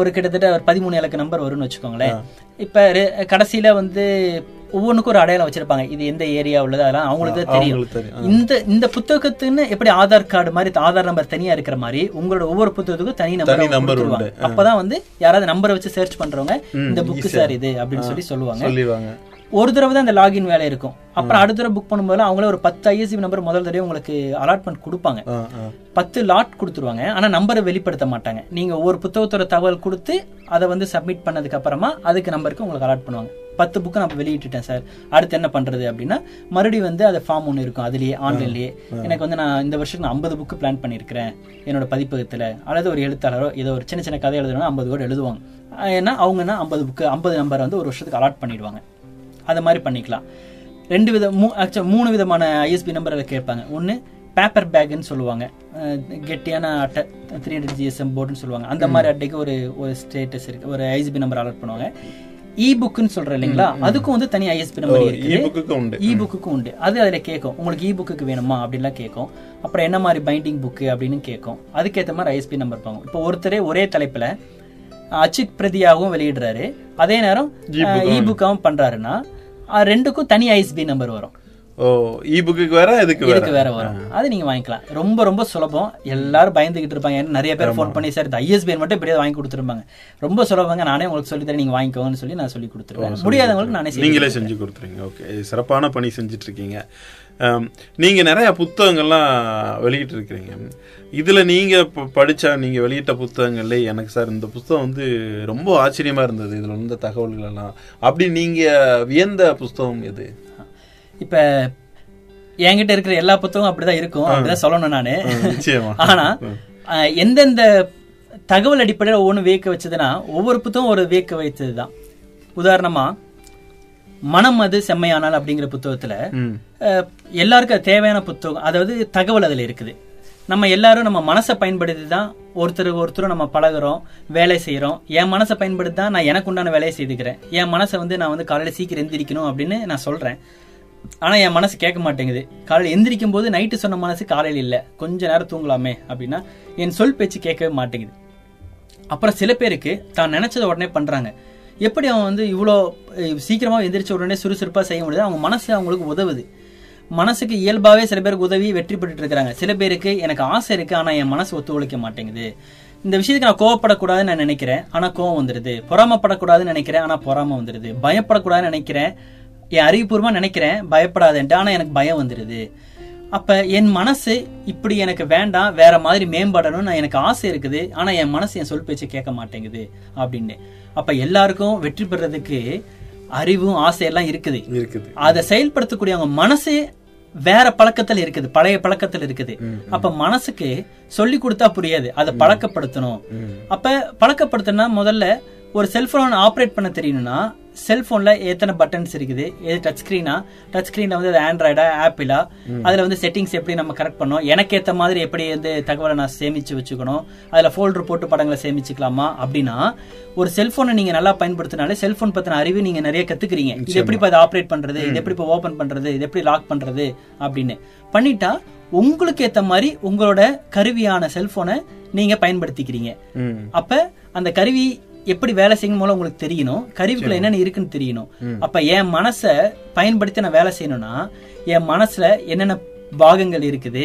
ஒரு கிட்டத்தட்ட ஒரு பதிமூணு இலக்க நம்பர் வரும்னு வச்சுக்கோங்களேன். இப்ப கடைசியில வந்து ஒவ்வொன்றுக்கும் ஒரு அடையாளம் வச்சிருப்பாங்க. இது எந்த ஏரியா உள்ளது அதெல்லாம் அவங்களுக்கு தான் தெரியும். இந்த இந்த புத்தகத்துன்னு எப்படி ஆதார் கார்டு மாதிரி ஆதார் நம்பர் தனியா இருக்கிற மாதிரி உங்களோட ஒவ்வொரு புத்தகத்துக்கும் தனி நம்பர் உண்டு. அப்பதான் வந்து யாராவது நம்பரை வச்சு சர்ச் பண்றவங்க இந்த புக் சார் இது அப்படின்னு சொல்லி சொல்லுவாங்க. ஒரு தடவை தான் இந்த லாகின் வேலை இருக்கும். அப்புறம் அடுத்த தடவை புக் பண்ணும்போது அவங்களே ஒரு பத்து ஐஎஸ்சி நம்பர் முதல் தடவை உங்களுக்கு அலாட்மெண்ட் கொடுப்பாங்க. பத்து லாட் கொடுத்துருவாங்க. ஆனா நம்பரை வெளிப்படுத்த மாட்டாங்க. நீங்க ஒவ்வொரு புத்தகத்தோட தகவல் கொடுத்து அதை வந்து சப்மிட் பண்ணதுக்கு அப்புறமா அதுக்கு நம்பருக்கு உங்களுக்கு அலாட் பண்ணுவாங்க. பத்து புக்கு நான் வெளியிட்டுட்டேன் சார் அடுத்து என்ன பண்றது அப்படின்னா மறுபடியும் வந்து அது ஃபார்ம் ஒன்று இருக்கும் அதுலயே ஆன்லைன்லயே எனக்கு வந்து நான் இந்த வருஷம் நான் ஐம்பது புக்கு பிளான் பண்ணியிருக்கிறேன் என்னோட பதிப்பகத்துல. அல்லது ஒரு எழுத்தாளரோ ஏதோ ஒரு சின்ன சின்ன கதை எழுதணும் ஐம்பது வேர்டு எழுதுவாங்க. ஏன்னா அவங்கன்னா ஐம்பது புக்கு ஐம்பது நம்பர் வந்து ஒரு வருஷத்துக்கு அலாட் பண்ணிடுவாங்க. அது மாதிரி பண்ணிக்கலாம். ரெண்டு வித மூ ஆக்சுவல் மூணு விதமான ஐஎஸ்பி நம்பர் அதில் கேட்பாங்க. ஒன்று பேப்பர் பேக்குன்னு சொல்லுவாங்க. கெட்டியான அட்டை த்ரீ ஹண்ட்ரட் ஜிஎஸ்எம் போர்டுன்னு சொல்லுவாங்க. அந்த மாதிரி அட்டைக்கு ஒரு ஒரு ஸ்டேட்டஸ் இருக்கு ஒரு ஐஎஸ்பி நம்பர் அலாட் பண்ணுவாங்க. இ புக்குன்னு சொல்றேன் இல்லைங்களா? அதுக்கும் வந்து தனி ஐஎஸ்பி நம்பர் இருக்குது. இ புக்குக்கும் உண்டு. அது அதில் கேட்கும். உங்களுக்கு இ புக்குக்கு வேணுமா அப்படின்லாம் கேட்கும். அப்புறம் என்ன மாதிரி பைண்டிங் புக்கு அப்படின்னு கேட்கும். அதுக்கேற்ற மாதிரி ஐஎஸ்பி நம்பர் பாங்க இப்போ ஒருத்தரே ஒரே தலைப்பில் அச்சு பிரதியாகவும் வெளியிடுறாரு. அதே நேரம் இ புக்காகவும் பண்றாருன்னா ரெண்டுக்கும் தனி ஐஎஸ்பி நம்பர் வரும். ஓ இ-புக்குக்கு வேற இதுக்கு வேற? இதுக்கு வேற வரும். அது நீங்க வாங்கிக்கலாம். ரொம்ப ரொம்ப சுலபம். எல்லாரும் பயந்துகிட்டு இருப்பாங்க. ஏன்னா நிறைய பேர் ஃபோன் பண்ணி சார் இந்த ஐஎஸ்பி மட்டும் இப்படியே வாங்கி கொடுத்துருப்பாங்க. ரொம்ப சுலபங்க. நானே உங்களுக்கு சொல்லி தரேன். நீங்க வாங்கிக்கோங்கன்னு சொல்லி நான் சொல்லி கொடுத்துருவேன். முடியாதவங்களுக்கு நானே நீங்களே செஞ்சு கொடுத்துறீங்க ஓகே. சிறப்பான பணி செஞ்சுட்டு இருக்கீங்க நீங்க நிறைய புத்தகங்கள்லாம் வெளியிட்டு இருக்கிறீங்க. இதுல நீங்க படிச்ச நீங்க வெளியிட்ட புத்தகங்கள்ல எனக்கு சார் இந்த புத்தகம் வந்து ரொம்ப ஆச்சரியமா இருந்தது. இதுல இருந்த தகவல்கள் எல்லாம் அப்படி நீங்க வியந்த புஸ்தகம் எது? இப்ப என்கிட்ட இருக்கிற எல்லா புத்தகமும் அப்படிதான் இருக்கும். அப்படிதான் சொல்லணும் நானு. ஆனா எந்தெந்த தகவல் அடிப்படையில் ஒவ்வொன்று வியக்க வச்சதுன்னா ஒவ்வொரு புத்தகம் ஒரு வியக்க வைத்ததுதான். உதாரணமா மனம் அது செம்மையானால் அப்படிங்கிற புத்தகத்துல எல்லாருக்கும் தேவையான புத்தகம் அதாவது தகவல் அதுல இருக்குது. நம்ம எல்லாரும் நம்ம மனசை பயன்படுத்தி தான் ஒருத்தர் ஒருத்தரும் நம்ம பழகுறோம் வேலை செய்றோம். என் மனசை பயன்படுத்தி தான் நான் எனக்கு உண்டான வேலையை செய்துக்கிறேன். என் மனசை வந்து நான் வந்து காலையில சீக்கிரம் எந்திரிக்கணும் அப்படின்னு நான் சொல்றேன். ஆனால் என் மனசு கேட்க மாட்டேங்குது. காலையில் எந்திரிக்கும் போது நைட்டு சொன்ன மனசு காலையில் இல்லை. கொஞ்ச நேரம் தூங்கலாமே அப்படின்னா என் சொல் பேச்சு கேட்கவே மாட்டேங்குது. அப்புறம் சில பேருக்கு தான் நினச்சதை உடனே பண்ணுறாங்க எப்படி அவன் வந்து இவ்வளோ சீக்கிரமாக எந்திரிச்ச உடனே சுறுசுறுப்பாக செய்ய முடியுது? அவங்க மனசு அவங்களுக்கு உதவுது. மனசுக்கு இயல்பாகவே சில பேருக்கு உதவி வெற்றி பெற்றுட்டு இருக்கிறாங்க. சில பேருக்கு எனக்கு ஆசை இருக்குது ஆனால் என் மனசு ஒத்துழைக்க மாட்டேங்குது. இந்த விஷயத்துக்கு நான் கோவப்படக்கூடாதுன்னு நான் நினைக்கிறேன். ஆனால் கோவம் வந்துடுது பொறாமப்படக்கூடாதுன்னு நினைக்கிறேன். ஆனால் பொறாம வந்துடுது பயப்படக்கூடாதுன்னு நினைக்கிறேன். என் அறிவுபூர்வமா நினைக்கிறேன். பயப்படாதேன்ட்டு. ஆனா எனக்கு பயம் வந்துருது. அப்ப என் மனசு இப்படி எனக்கு வேண்டாம் வேற மாதிரி மேம்படணும்னு நான் எனக்கு ஆசை இருக்குது. ஆனா என் மனசு என் சொல் பேச்சு கேட்க மாட்டேங்குது அப்படின்னு. அப்ப எல்லாருக்கும் வெற்றி பெறதுக்கு அறிவும் ஆசை எல்லாம் இருக்குது. இருக்குது. அதை செயல்படுத்தக்கூடியவங்க மனசு வேற பழக்கத்துல இருக்குது. பழைய பழக்கத்துல இருக்குது. அப்ப மனசுக்கு சொல்லி கொடுத்தா புரியாது. அதை பழக்கப்படுத்தணும். அப்ப பழக்கப்படுத்தணும்னா முதல்ல ஒரு செல்போன் ஆப்ரேட் பண்ண தெரியணும்னா செல்போன்ல எத்தனை பட்டன்ஸ் இருக்குது. எது டச் ஸ்கிரீனா டச் ஸ்கிரீன்ல வந்து அது ஆண்ட்ராய்டா ஆப்பிளா அதுல வந்து செட்டிங்ஸ் எப்படி நம்ம கரெக்ட் பண்ணோம் எனக்கு ஏத்த மாதிரி எப்படி வந்து தகவலை நான் சேமிச்சு வச்சுக்கணும்? அதுல ஃபோல்டர் போட்டு படங்களை சேமிச்சுக்கலாமா? அப்படின்னா ஒரு செல்போனை நீங்க நல்லா பயன்படுத்தினாலே செல்போன் பத்தின அறிவு நீங்க நிறைய கத்துக்கிறீங்க. இது எப்படி இப்போ ஆப்ரேட் பண்றது? இது எப்படி இப்போ ஓபன் பண்றது? இது எப்படி லாக் பண்றது? அப்படின்னு. பண்ணிட்டா உங்களுக்கு ஏத்த மாதிரி உங்களோட கருவியான செல்போனை நீங்க பயன்படுத்திக்கிறீங்க. அப்ப அந்த கருவி எப்படி வேலை செய்யணும் மூலம் உங்களுக்கு தெரியணும். கருவிக்குள்ள என்னென்ன இருக்குன்னு தெரியணும். அப்ப என் மனசை பயன்படுத்தி நான் வேலை செய்யணும்னா என் மனசுல என்னென்ன பாகங்கள் இருக்குது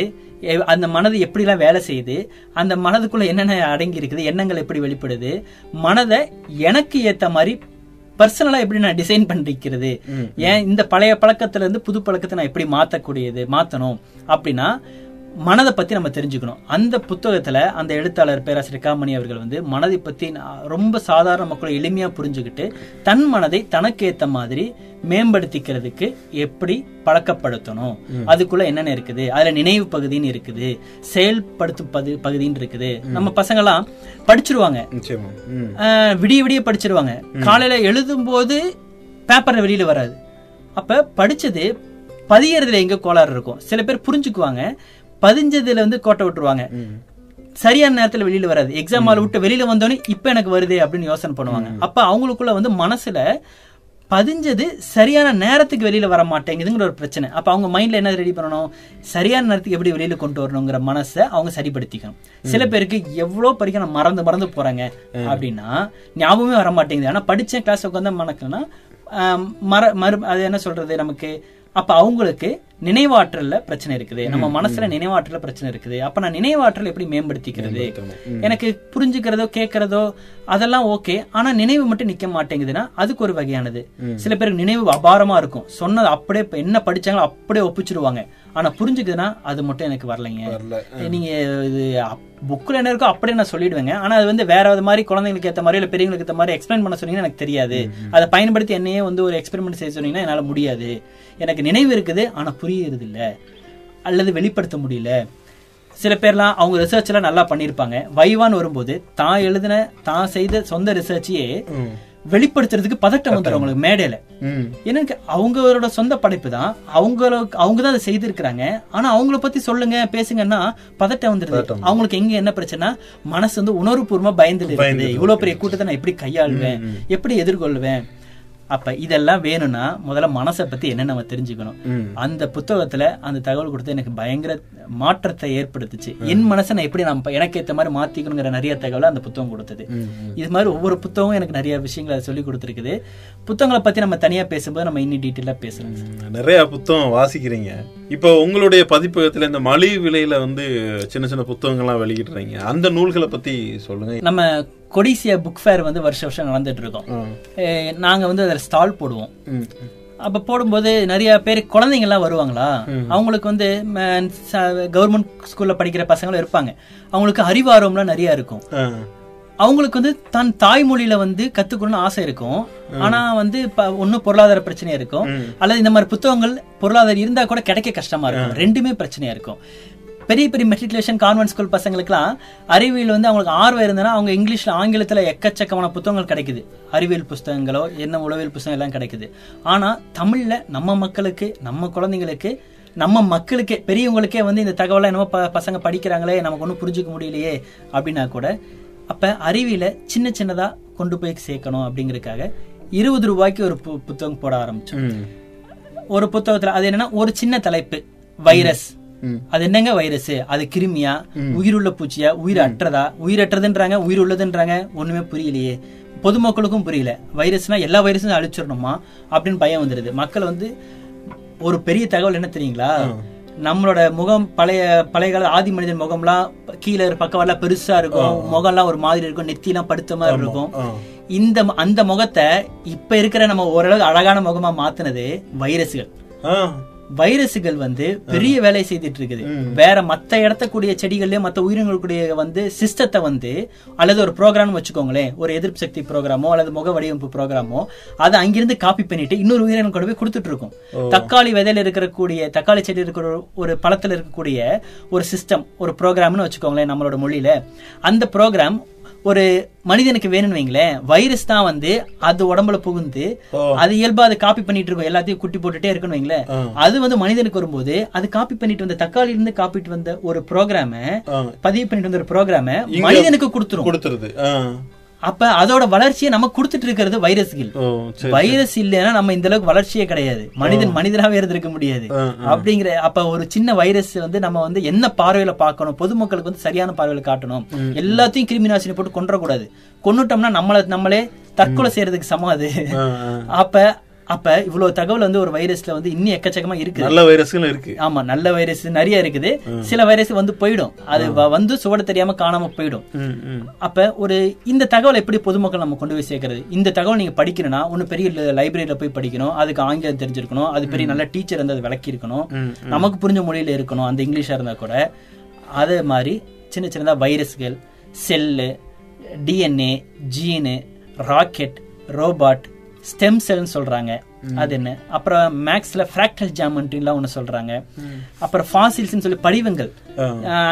அந்த மனது எப்படிலாம் வேலை செய்யுது அந்த மனதுக்குள்ள என்னென்ன அடங்கி இருக்குது எண்ணங்கள் எப்படி வெளிப்படுது மனதை எனக்கு ஏத்த மாதிரி பர்சனலா எப்படி நான் டிசைன் பண்ணிக்கிறது ஏன் இந்த பழைய பழக்கத்துல இருந்து புது பழக்கத்தை நான் எப்படி மாத்தக்கூடியது மாத்தணும் அப்படின்னா மனதை பத்தி நம்ம தெரிஞ்சுக்கணும். அந்த புத்தகத்துல அந்த எழுத்தாளர் பேராசிரியர் காமணி அவர்கள் வந்து மனதை பத்தி ரொம்ப சாதாரண மக்களை எளிமையா புரிஞ்சுக்கிட்டு தன் மனதை தனக்கு ஏத்த மாதிரி மேம்படுத்திக்கிறதுக்கு எப்படி பழக்கப்படுத்தணும். அதுக்குள்ள என்னென்ன இருக்குது? அதுல நினைவு பகுதின்னு இருக்குது. செயல்படுத்தும் பகு பகுதின்னு இருக்குது. நம்ம பசங்கெல்லாம் படிச்சிருவாங்க. விடிய விடிய படிச்சிருவாங்க. காலையில எழுதும் போது பேப்பர்ல வெளியில வராது. அப்ப படிச்சது பதியறதுல எங்க கோளாறு இருக்கும். சில பேர் புரிஞ்சுக்குவாங்க. பதிஞ்சதுல வந்து கோட்டை விட்டுருவாங்க. சரியான நேரத்துல வெளியில வராது. எக்ஸாம் ஹால் விட்டு வெளியில வந்தோடனே இப்ப எனக்கு வருதே அப்படின்னு யோசனை பண்ணுவாங்க. அப்ப அவங்களுக்குள்ள வந்து மனசுல பதிஞ்சது சரியான நேரத்துக்கு வெளியில வர மாட்டேங்குதுங்கிற ஒரு பிரச்சனை. அப்ப அவங்க மைண்ட்ல என்ன ரெடி பண்ணணும்? சரியான நேரத்துக்கு எப்படி வெளியில கொண்டு வரணுங்கிற மனசை அவங்க சரிப்படுத்திக்கணும். சில பேருக்கு எவ்வளவு படிக்க நான் மறந்து மறந்து போறாங்க அப்படின்னா ஞாபகமே வர மாட்டேங்குது. ஆனா படிச்ச கிளாஸ் உட்காந்து மணக்குன்னா ஆம், மற மறு அது என்ன சொல்றது நமக்கு? அப்ப அவங்களுக்கு நினைவாற்றல்ல பிரச்சனை இருக்குது. நம்ம மனசுல நினைவாற்றல்ல பிரச்சனை இருக்குது. அப்ப நான் நினைவாற்றல் எப்படி மேம்படுத்திக்கிறது? எனக்கு புரிஞ்சுக்கிறதோ கேட்கறதோ அதெல்லாம் ஓகே. ஆனா நினைவு மட்டும் நிக்க மாட்டேங்குதுன்னா அதுக்கு ஒரு வகையானது. சில பேருக்கு நினைவு அபாரமா இருக்கும். சொன்னது அப்படியே என்ன படிச்சாங்களோ அப்படியே ஒப்பிச்சிருவாங்க. ஆனா புரிஞ்சுக்குதுன்னா அது மட்டும் எனக்கு வரலைங்க. வரல. நீங்க இது புக்ல என்ன இருக்கோ அப்படியே நான் சொல்லிடுவேங்க. ஆனா அது வந்து வேற மாதிரி குழந்தைங்களுக்கு ஏத்த மாதிரி இல்ல பெரியவங்களுக்கு ஏத்த மாதிரி எக்ஸ்பிளைன் பண்ண சொன்னீங்கன்னா எனக்கு தெரியாது. அதை பயன்படுத்தி என்னையே வந்து ஒரு எக்ஸ்பெரிமெண்ட் செய்ய சொன்னீங்கன்னா என்னால முடியாது. எனக்கு நினைவு இருக்குது ஆனா புரியுறது இல்ல அல்லது வெளிப்படுத்த முடியல. சில பேர்லாம் அவங்க ரிசர்ச் எல்லாம் நல்லா பண்ணிருப்பாங்க. வைவான்னு வரும்போது தான் எழுதின தான் செய்த சொந்த ரிசர்ச்சையே வெளிப்படுத்துறதுக்கு பதட்டம் வந்துடும் அவங்களுக்கு மேடையில. எனக்கு அவங்களோட சொந்த படைப்பு தான். அவங்களுக்கு அவங்க தான் அதை செய்திருக்கிறாங்க. ஆனா அவங்கள பத்தி சொல்லுங்க பேசுங்கன்னா பதட்டம் வந்துருது. அவங்களுக்கு எங்க என்ன பிரச்சனை மனசு வந்து உணர்வுபூர்வமா பயந்துட்டு இருக்குது. இவ்வளவு பெரிய கூட்டத்தை நான் எப்படி கையாளுவேன்? எப்படி எதிர்கொள்வேன்? அப்ப இதெல்லாம் வேணும்னா முதல்ல மனசை பத்தி என்ன நம்ம தெரிஞ்சுக்கணும். அந்த புத்தகத்துல அந்த தகவல் கொடுத்து எனக்கு பயங்கர மாற்றத்தை ஏற்படுத்துச்சு. என் மனசை நான் எப்படி நான் எனக்கு ஏத்த மாதிரி மாத்திக்கணுங்கிற நிறைய தகவலை அந்த புத்தகம் கொடுத்தது. இது மாதிரி ஒவ்வொரு புத்தகமும் எனக்கு நிறைய விஷயங்களை சொல்லி கொடுத்துருக்குது. புத்தகங்களை பத்தி நம்ம தனியா பேசும்போது நம்ம இன்னும் டீட்டெயிலா பேசலாம் சார். நிறைய புத்தகம் வாசிக்கிறீங்க. இப்போ உங்களுடைய பதிப்பகத்துல இந்த மலிவு விலையில வந்து சின்ன சின்ன புத்தகங்கள்லாம் வெளியிடுறீங்க. அந்த நூல்களை பத்தி சொல்லுங்க. நம்ம கொடிசியா புக் ஃபேர் வந்து வருஷ வருஷம் நடந்துட்டு இருக்கோம். நாங்க வந்து அதில் ஸ்டால் போடுவோம். அப்ப போடும்போது நிறைய பேர் குழந்தைங்க எல்லாம் வருவாங்களா அவங்களுக்கு வந்து கவர்மெண்ட் ஸ்கூல்ல படிக்கிற பசங்களும் இருப்பாங்க. அவங்களுக்கு அறிவார்வம்லாம் நிறைய இருக்கும். அவங்களுக்கு வந்து தன் தாய்மொழியில வந்து கத்துக்கணும்னு ஆசை இருக்கும். ஆனா வந்து இப்ப ஒண்ணு பொருளாதார பிரச்சனையா இருக்கும். அல்லது இந்த மாதிரி புத்தகங்கள் பொருளாதாரம் இருந்தா கூட கிடைக்க கஷ்டமா இருக்கும். ரெண்டுமே பிரச்சனையா இருக்கும். பெரிய பெரிய மெட்ரிகுலேஷன் கான்வென்ட் ஸ்கூல் பசங்களுக்குலாம் அறிவியல் வந்து அவங்களுக்கு ஆர்வம் இருந்ததுன்னா அவங்க இங்கிலீஷ்ல ஆங்கிலத்துல எக்கச்சக்கமான புத்தகங்கள் கிடைக்குது. அறிவியல் புஸ்தகங்களோ என்ன உளவியல் புஸ்தகம் எல்லாம் கிடைக்குது. ஆனா தமிழ்ல நம்ம மக்களுக்கு நம்ம குழந்தைங்களுக்கு நம்ம மக்களுக்கே பெரியவங்களுக்கே வந்து இந்த தகவலை என்னமோ ப- பசங்க படிக்கிறாங்களே நமக்கு ஒன்றும் புரிஞ்சுக்க முடியலையே அப்படின்னா கூட அப்ப அறிவியல சின்ன சின்னதா கொண்டு போய் சேர்க்கணும் அப்படிங்கறதுக்காக இருபது ரூபாய்க்கு ஒரு புத்தகம் போட ஆரம்பிச்சோம். ஒரு புத்தகத்துல அது என்னன்னா ஒரு சின்ன தலைப்பு வைரஸ். அது என்னங்க வைரஸ்? அது கிருமியா? உயிருள்ள பூச்சியா? உயிர் அற்றதா? உயிரற்றதுன்றாங்க உயிர் உள்ளதுன்றாங்க ஒண்ணுமே புரியலையே. பொதுமக்களுக்கும் புரியல. வைரஸ்னா எல்லா வைரஸும் அழிச்சிடணுமா? அப்படின்னு பயம் வந்துருது. மக்கள் வந்து ஒரு பெரிய தகவல் என்ன தெரியுங்களா? நம்மளோட முகம் பழைய பழைய கால ஆதி மனிதன் முகம்லாம் கீழே பக்கவாட்லாம் பெருசா இருக்கும். முகம்லாம் ஒரு மாதிரி இருக்கும் நெத்திலாம் படுத்த மாதிரி இருக்கும். இந்த அந்த முகத்தை இப்ப இருக்கிற நம்ம ஓரளவுக்கு அழகான முகமா மாத்துனது வைரஸ்கள். வைரஸுகள் வந்து பெரிய வேலையை செய்துட்டு இருக்குது வேற மத்த இடத்த கூடிய செடிகள்லயே மத்த உயிரினங்கள் கூடிய வந்து சிஸ்டத்தை வந்து அல்லது ஒரு ப்ரோக்ராம் வச்சுக்கோங்களேன் ஒரு எதிர்ப்பு சக்தி ப்ரோக்ராமோ அல்லது முக வடிவமைப்பு ப்ரோக்ராமோ அதை அங்கிருந்து காப்பி பண்ணிட்டு இன்னொரு உயிரினம் கொண்டு போய் கொடுத்துட்டு இருக்கும் தக்காளி விதையில இருக்கக்கூடிய தக்காளி செடி இருக்கிற ஒரு- ஒரு பழத்துல இருக்கக்கூடிய ஒரு சிஸ்டம் ஒரு ப்ரோக்ராம்னு வச்சுக்கோங்களேன் நம்மளோட மொழியில. அந்த ப்ரோக்ராம் ஒரு மனிதனுக்கு வேணும்னு வைங்களேன் வைரஸ் தான் வந்து அது உடம்புல புகுந்து அது இயல்பா அதை காப்பி பண்ணிட்டு இருக்கும் எல்லாத்தையும் குட்டி போட்டுட்டே இருக்குன்னு வைங்களேன் அது வந்து மனிதனுக்கு வரும்போது அது காப்பி பண்ணிட்டு வந்த தக்காளில இருந்து காப்பிட்டு வந்த ஒரு ப்ரோக்ராம. பதிவு பண்ணிட்டு வந்த ஒரு ப்ரோக்ராம மனிதனுக்கு கொடுத்துரும் கொடுத்துருது. அப்ப அதோட வளர்ச்சியை நம்ம கொடுத்துட்டு இருக்கிறது வைரஸ்கள் வைரஸ் இல்லைன்னா நம்ம இந்த அளவுக்கு வளர்ச்சியே கிடையாது. மனிதன் மனிதனாவே இருந்திருக்க முடியாது. அப்படிங்கிற அப்ப ஒரு சின்ன வைரஸ் வந்து நம்ம வந்து என்ன பார்வையில பார்க்கணும்? பொதுமக்களுக்கு வந்து சரியான பார்வையில காட்டணும். எல்லாத்தையும் கிருமி நாசினி போட்டு கொன்றக்கூடாது. கொன்னுட்டோம்னா நம்மள நம்மளே தற்கொலை செய்யறதுக்கு சமம் அது. அப்ப அப்ப இவ்வளவு தகவல் வந்து ஒரு வைரஸ்ல வந்து இன்னும் எக்கச்சக்கமா இருக்குது நல்ல வைரஸ்களும் இருக்கு. ஆமா நல்ல வைரஸ் நிறைய இருக்குது. சில வைரஸ் வந்து போயிடும். அது வந்து சுவடு தெரியாம காணாம போயிடும். அப்ப ஒரு இந்த தகவல் எப்படி பொதுமக்கள் நம்ம கொண்டு போய் சேர்க்கறது? இந்த தகவல் நீங்க படிக்கணும்னா ஒண்ணு பெரிய லைப்ரரியில போய் படிக்கணும். அதுக்கு ஆங்கிலம் தெரிஞ்சிருக்கணும். அது பெரிய நல்ல டீச்சர் வந்து அதை விளக்கி இருக்கணும் நமக்கு புரிஞ்ச மொழியில இருக்கணும். அந்த இங்கிலீஷா இருந்தா கூட. அதே மாதிரி சின்ன சின்னதா வைரஸ்கள் cell DNA gene rocket robot stem செல்னு சொல்றாங்க. அது என்ன? அப்புறம் மேக்ஸ்ல ஃப்ராக்டல் ஜாமெண்ட்ரிலாம் ஒண்ணு சொல்றாங்க. அப்புறம் ஃபாசில்ஸ்னு சொல்லி படிவங்கள்.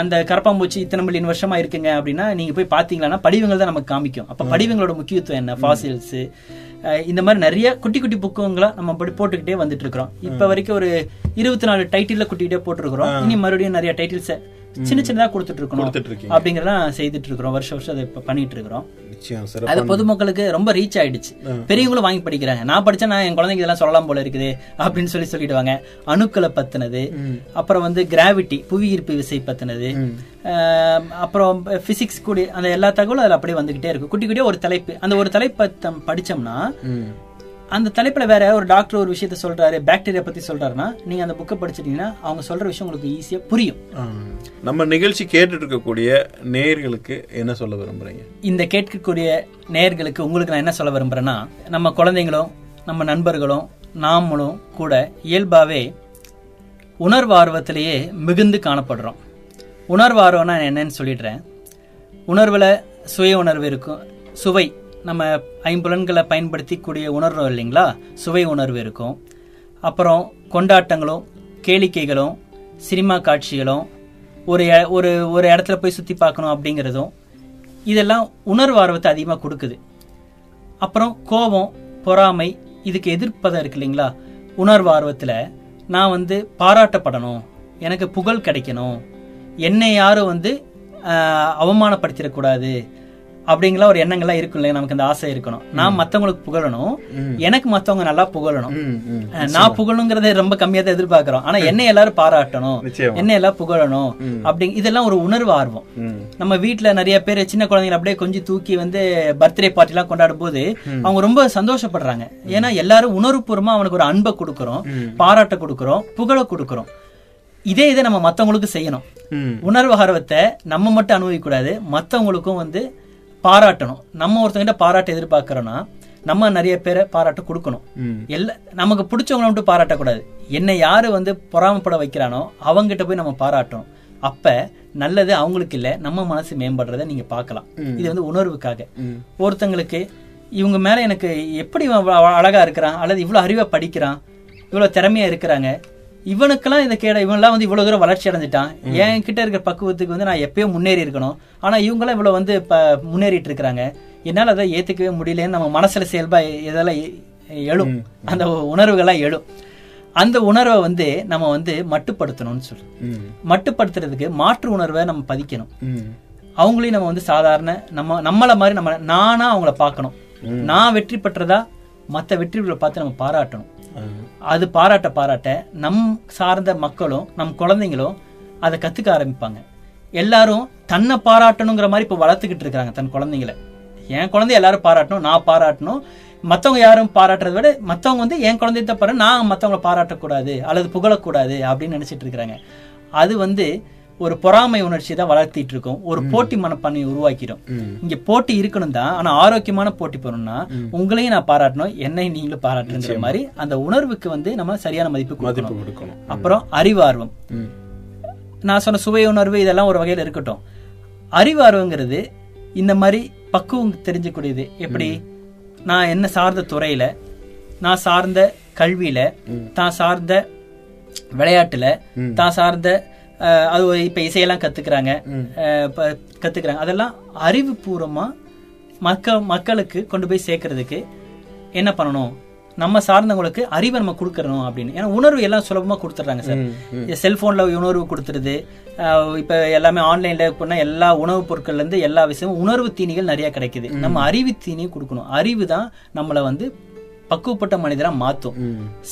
அந்த கரப்பாம்பூச்சி இத்தனை மில்லியன் வருஷமா இருக்குங்க அப்படின்னா நீங்க போய் பாத்தீங்கன்னா படிவங்கள் தான் நமக்கு காமிக்கும். அப்ப படிவங்களோட முக்கியத்துவம் என்ன? ஃபாசில்ஸ் இந்த மாதிரி நிறைய குட்டி குட்டி புக்குங்களா நம்ம படி போட்டுக்கிட்டே வந்துட்டு இருக்கிறோம். இப்ப வரைக்கும் ஒரு இருபத்தி நாலு டைட்டில்ல குட்டிகிட்டே போட்டிருக்கிறோம் இனி மறுபடியும் நிறைய டைட்டில்ஸ் சின்ன சின்னதா கொடுத்துட்டு இருக்கணும். இருக்கீங்க. அப்படிங்கறதெல்லாம் செய்துட்டு இருக்கிறோம். வருஷம் வருஷம் அதை இப்ப பண்ணிட்டு இருக்கிறோம். அது பொதுமக்களுக்கு ரொம்ப ரீச் ஆயிடுச்சு. பெரியவங்களும் வாங்கி படிக்கிறாங்க. நான் படிச்சா நான் என் குழந்தைங்க இதெல்லாம் சொல்லலாம் போல இருக்குது அப்படின்னு சொல்லி சொல்லிடுவாங்க. அணுக்களை பத்தினது அப்புறம் வந்து கிராவிட்டி புவி ஈர்ப்பு விசை பத்தினது அப்புறம் பிசிக்ஸ் கூடிய அந்த எல்லா தகவலும் அதுல அப்படியே வந்துகிட்டே இருக்கும். குட்டி குட்டியா ஒரு தலைப்பு. அந்த ஒரு தலைப்பை படிச்சோம்னா. அந்த தலைப்புல வேற ஒரு டாக்டர் ஒரு விஷயத்த சொல்றாரு பாக்டீரியா பத்தி சொல்றாருன்னா நீங்க அந்த புக்கை படிச்சிட்டீங்கன்னா அவங்க சொல்ற விஷயம் உங்களுக்கு ஈஸியா புரியும். நம்ம நிகழ்ச்சி கேட்டுட்டு இருக்கக்கூடிய நேயர்களுக்கு என்ன சொல்ல விரும்புறீங்க? இந்த கேட்கக்கூடிய நேயர்களுக்கு உங்களுக்கு நான் என்ன சொல்ல விரும்புறேன்னா நம்ம குழந்தைங்களும் நம்ம நண்பர்களும் நாமளும் கூட இயல்பாவே உணர்வு ஆர்வத்திலேயே மிகுந்து காணப்படுறோம். உணர்வு ஆர்வம்னா என்னன்னு சொல்லிடுறேன். உணர்வுல சுய உணர்வு இருக்கும். சுவை. நம்ம ஐம்புலன்களை பயன்படுத்திக்கூடிய உணர்வு இல்லைங்களா? சுவை உணர்வு இருக்கும். அப்புறம் கொண்டாட்டங்களும் கேளிக்கைகளும் சினிமா காட்சிகளும் ஒரு ஒரு ஒரு இடத்துல போய் சுற்றி பார்க்கணும் அப்படிங்கிறதும் இதெல்லாம் உணர்வு ஆர்வத்தை அதிகமாக கொடுக்குது. அப்புறம் கோபம் பொறாமை இதுக்கு எதிர்ப்பதம் இருக்கு இல்லைங்களா? உணர்வு ஆர்வத்தில் நான் வந்து பாராட்டப்படணும் எனக்கு புகழ் கிடைக்கணும் என்னை யாரும் வந்து அவமானப்படுத்திடக்கூடாது அப்படிங்கிற ஒரு எண்ணங்கள்லாம் இருக்கும் இல்லையா? நமக்கு அந்த ஆசை இருக்கணும். நான் மற்றவங்களுக்கு புகழணும். எனக்கு மற்றவங்க நல்லா புகழணும். நான் புகழணுங்கிறத ரொம்ப கம்மியா தான் எதிர்பார்க்கிறோம். ஆனா என்னை எல்லாரும் பாராட்டணும். என்னை எல்லாம் புகழணும். அப்படி இதெல்லாம் ஒரு உணர்வு ஆர்வம். நம்ம வீட்ல நிறைய பேர் சின்ன குழந்தைங்களை அப்படியே கொஞ்சம் தூக்கி வந்து பர்த்டே பார்ட்டி எல்லாம் கொண்டாடும் போது அவங்க ரொம்ப சந்தோஷப்படுறாங்க. ஏன்னா எல்லாரும் உணர்வுபூர்வமா அவனுக்கு ஒரு அன்பை கொடுக்கறோம் பாராட்ட கொடுக்கறோம் புகழ கொடுக்கறோம். இதே இதை நம்ம மத்தவங்களுக்கு செய்யணும். உணர்வு ஆர்வத்தை நம்ம மட்டும் அனுபவிக்க கூடாது மத்தவங்களுக்கும் வந்து பாராட்டணும். நம்ம ஒருத்தங்கிட்ட பாராட்ட எதிர்பார்க்கறோம்னா நம்ம நிறைய பேரை பாராட்ட கொடுக்கணும். எல்லா நமக்கு பிடிச்சவங்கள மட்டும் பாராட்டக்கூடாது என்னை யாரு வந்து பொறாமப்பட வைக்கிறானோ அவங்ககிட்ட போய் நம்ம பாராட்டணும். அப்ப நல்லது அவங்களுக்கு இல்ல நம்ம மனசு மேம்படுறதை நீங்க பார்க்கலாம். இது வந்து உணர்வுக்காக. ஒருத்தங்களுக்கு இவங்க மேல எனக்கு எப்படி அழகா இருக்கிறான் அல்லது இவ்வளவு அறிவா படிக்கிறான் இவ்வளவு திறமையா இருக்கிறாங்க இவனுக்கெல்லாம் இந்த கேட இவன்லாம் வந்து இவ்வளவு தூரம் வளர்ச்சி அடைஞ்சிட்டான். என் கிட்ட இருக்கிற பக்குவத்துக்கு வந்து நான் எப்பயோ முன்னேறி இருக்கணும். ஆனா இவங்கெல்லாம் இவ்வளவு வந்து இப்ப முன்னேறிட்டு இருக்கிறாங்க. என்னால அதை ஏத்துக்கவே முடியலன்னு நம்ம மனசுல செயல்பா இதெல்லாம் எழும். அந்த உணர்வுகள்லாம் எழும். அந்த உணர்வை வந்து நம்ம வந்து மட்டுப்படுத்தணும்னு ம். மட்டுப்படுத்துறதுக்கு மாற்று உணர்வை நம்ம பதிக்கணும். அவங்களையும் நம்ம வந்து சாதாரண நம்ம நம்மள மாதிரி நம்ம நானா அவங்கள பார்க்கணும். நான் வெற்றி பெற்றதா மற்ற வெற்றிகளை பார்த்து நம்ம பாராட்டணும். அது பாராட்ட பாராட்ட நம் சார்ந்த மக்களும் நம் குழந்தைங்களும் அதை கற்றுக்க ஆரம்பிப்பாங்க. எல்லாரும் தன்னை பாராட்டணுங்கிற மாதிரி இப்போ வளர்த்துக்கிட்டு இருக்கிறாங்க தன் குழந்தைங்களை. என் குழந்தைய எல்லாரும் பாராட்டணும் நான் பாராட்டணும். மற்றவங்க யாரும் பாராட்டுறதை விட மற்றவங்க வந்து என் குழந்தைய தான் பாரு நான் மற்றவங்களை பாராட்டக்கூடாது அல்லது புகழக்கூடாது அப்படின்னு நினச்சிட்டு இருக்கிறாங்க. அது வந்து ஒரு பொறாமை உணர்ச்சி தான் வளர்த்திட்டு இருக்கும். ஒரு போட்டி மனப்பான்மையை உருவாக்கிடும். இங்க போட்டி இருக்கணும் தான் ஆனா ஆரோக்கியமான போட்டி போறோம்னா உங்களையும் நான் பாராட்டணும் என்னை நீங்களும் பாராட்டணுங்கிற மாதிரி அந்த உணர்வுக்கு வந்து நம்ம சரியான மதிப்பு கொடுக்கணும். அப்புறம் அறிவார்வம். நான் சொன்ன சுவை உணர்வு இதெல்லாம் ஒரு வகையில இருக்கட்டும். அறிவார்வங்கிறது இந்த மாதிரி பக்குவம் தெரிஞ்சக்கூடியது. எப்படி? நான் என்ன சார்ந்த துறையில நான் சார்ந்த கல்வியில தான் சார்ந்த விளையாட்டுல தான் சார்ந்த அது இப்ப இசையெல்லாம் இப்ப கத்துக்கிறாங்க. அதெல்லாம் அறிவுபூர்வமா மக்க மக்களுக்கு கொண்டு போய் சேர்க்கறதுக்கு என்ன பண்ணணும்? நம்ம சார்ந்தவங்களுக்கு அறிவை நம்ம கொடுக்கறணும் அப்படின்னு. ஏன்னா உணர்வு எல்லாம் சுலபமா கொடுத்துட்றாங்க சார். செல்போன்ல உணர்வு கொடுத்துருது. இப்ப எல்லாமே ஆன்லைன்ல பண்ண எல்லா உணவுப் பொருட்கள்ல இருந்து எல்லா விஷயமும் உணர்வு தீனிகள் நிறைய கிடைக்குது. நம்ம அறிவு தீனியும் கொடுக்கணும். அறிவு தான் நம்மளை வந்து பக்குவப்பட்ட மனிதரா மாத்தும்.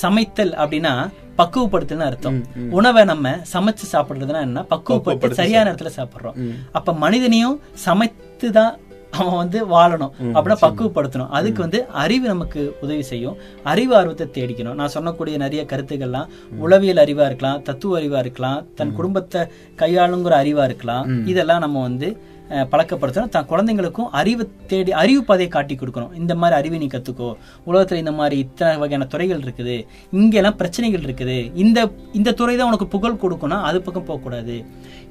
சமைத்தல் அப்படின்னா பக்குவப்படுத்தல்னு அர்த்தம். உணவை நம்ம சமைச்சு சாப்பிடுறதுன்னா என்ன? பக்குவப்படுத்தி சரியான இடத்துல சாப்பிடுறோம். அப்ப மனிதனையும் சமைத்து தான் அவன் வந்து வாழணும். அப்படின்னா பக்குவப்படுத்தணும். அதுக்கு வந்து அறிவு நமக்கு உதவி செய்யும். அறிவு ஆர்வத்தை தேடிக்கணும். நான் சொன்னக்கூடிய நிறைய கருத்துக்கள்லாம் உளவியல் அறிவா இருக்கலாம் தத்துவ அறிவா இருக்கலாம் தன் குடும்பத்தை கையாளுங்கிற அறிவா இருக்கலாம். இதெல்லாம் நம்ம வந்து பழக்கப்படுத்தணும். தன் குழந்தைங்களுக்கும் அறிவு தேடி அறிவு பாதையை காட்டி கொடுக்கணும். இந்த மாதிரி அறிவை நீ கற்றுக்கோ உலகத்தில் இந்த மாதிரி இத்தனை வகையான துறைகள் இருக்குது. இங்கெல்லாம் பிரச்சனைகள் இருக்குது. இந்த இந்த துறை தான் உனக்கு புகழ் கொடுக்கணும் அது பக்கம் போகக்கூடாது.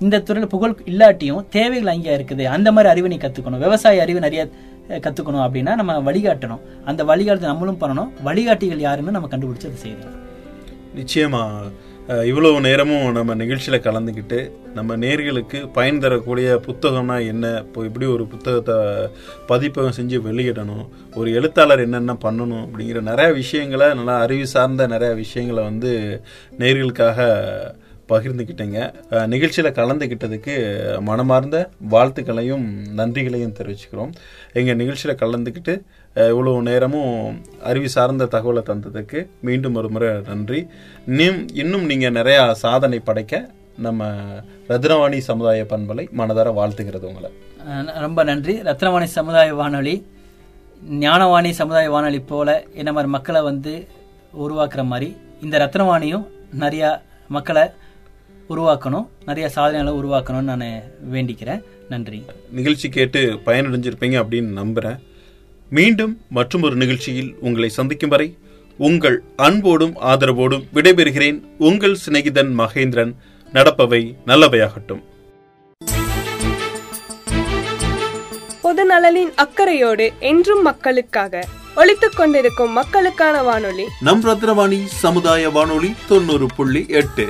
இந்த துறையில் புகழ் இல்லாட்டியும் தேவைகள் அங்கே இருக்குது. அந்த மாதிரி அறிவை நீ கற்றுக்கணும் விவசாய அறிவு நிறைய கற்றுக்கணும் அப்படின்னா நம்ம வழிகாட்டணும். அந்த வழிகாட்டு நம்மளும் பண்ணணும். வழிகாட்டிகள் யாருன்னு நம்ம கண்டுபிடிச்சி அதை செய்யணும். நிச்சயமாக இவ்வளவு நேரமும் நம்ம நிகழ்ச்சியில் கலந்துக்கிட்டு நம்ம நேர்களுக்கு பயன் தரக்கூடிய புத்தகம்னா என்ன? இப்போ இப்படி ஒரு புத்தகத்தை பதிப்பகம் செஞ்சு வெளியிடணும்? ஒரு எழுத்தாளர் என்னென்ன பண்ணணும்? அப்படிங்கிற நிறையா விஷயங்களை நல்லா அறிவு சார்ந்த நிறையா விஷயங்களை வந்து நேர்களுக்காக பகிர்ந்துக்கிட்டேங்க. நிகழ்ச்சியில் கலந்துக்கிட்டதுக்கு மனமார்ந்த வாழ்த்துக்களையும் நன்றிகளையும் தெரிவிச்சுக்கிறோம். எங்கள் நிகழ்ச்சியில் கலந்துக்கிட்டு அஹ், இவ்வளவு நேரமும் அறிவு சார்ந்த தகவலை தந்ததுக்கு மீண்டும் ஒரு முறை நன்றி. இன்னும் இன்னும் நீங்கள் நிறையா சாதனை படைக்க நம்ம ரத்னவாணி சமுதாய பண்பலை மனதார வாழ்த்துகிறது உங்களை. ரொம்ப நன்றி. ரத்னவாணி சமுதாய வானொலி ஞானவாணி சமுதாய வானொலி போல என்ன மாதிரி மக்களை வந்து உருவாக்குற மாதிரி இந்த ரத்னவாணியும் நிறையா மக்களை உருவாக்கணும் நிறைய சாதனைகளை உருவாக்கணும்னு நான் வேண்டிக்கிறேன். நன்றி. நிகழ்ச்சி கேட்டு பயனடைஞ்சிருப்பீங்க அப்படின்னு நம்புறேன். மீண்டும் மற்றும் ஒரு நிகழ்ச்சியில் உங்களை சந்திக்கும் வரை உங்கள் அன்போடும் ஆதரவோடும் விடைபெறுகிறேன் உங்கள் சிநேகிதன் மகேந்திரன். நடப்பவை நல்லவையாகட்டும். பொது நலனின் அக்கறையோடு என்றும் மக்களுக்காக ஒலித்துக் கொண்டிருக்கும் மக்களுக்கான வானொலி. நம் ரத்னவாணி சமுதாய வானொலி தொண்ணூறு புள்ளி எட்டு.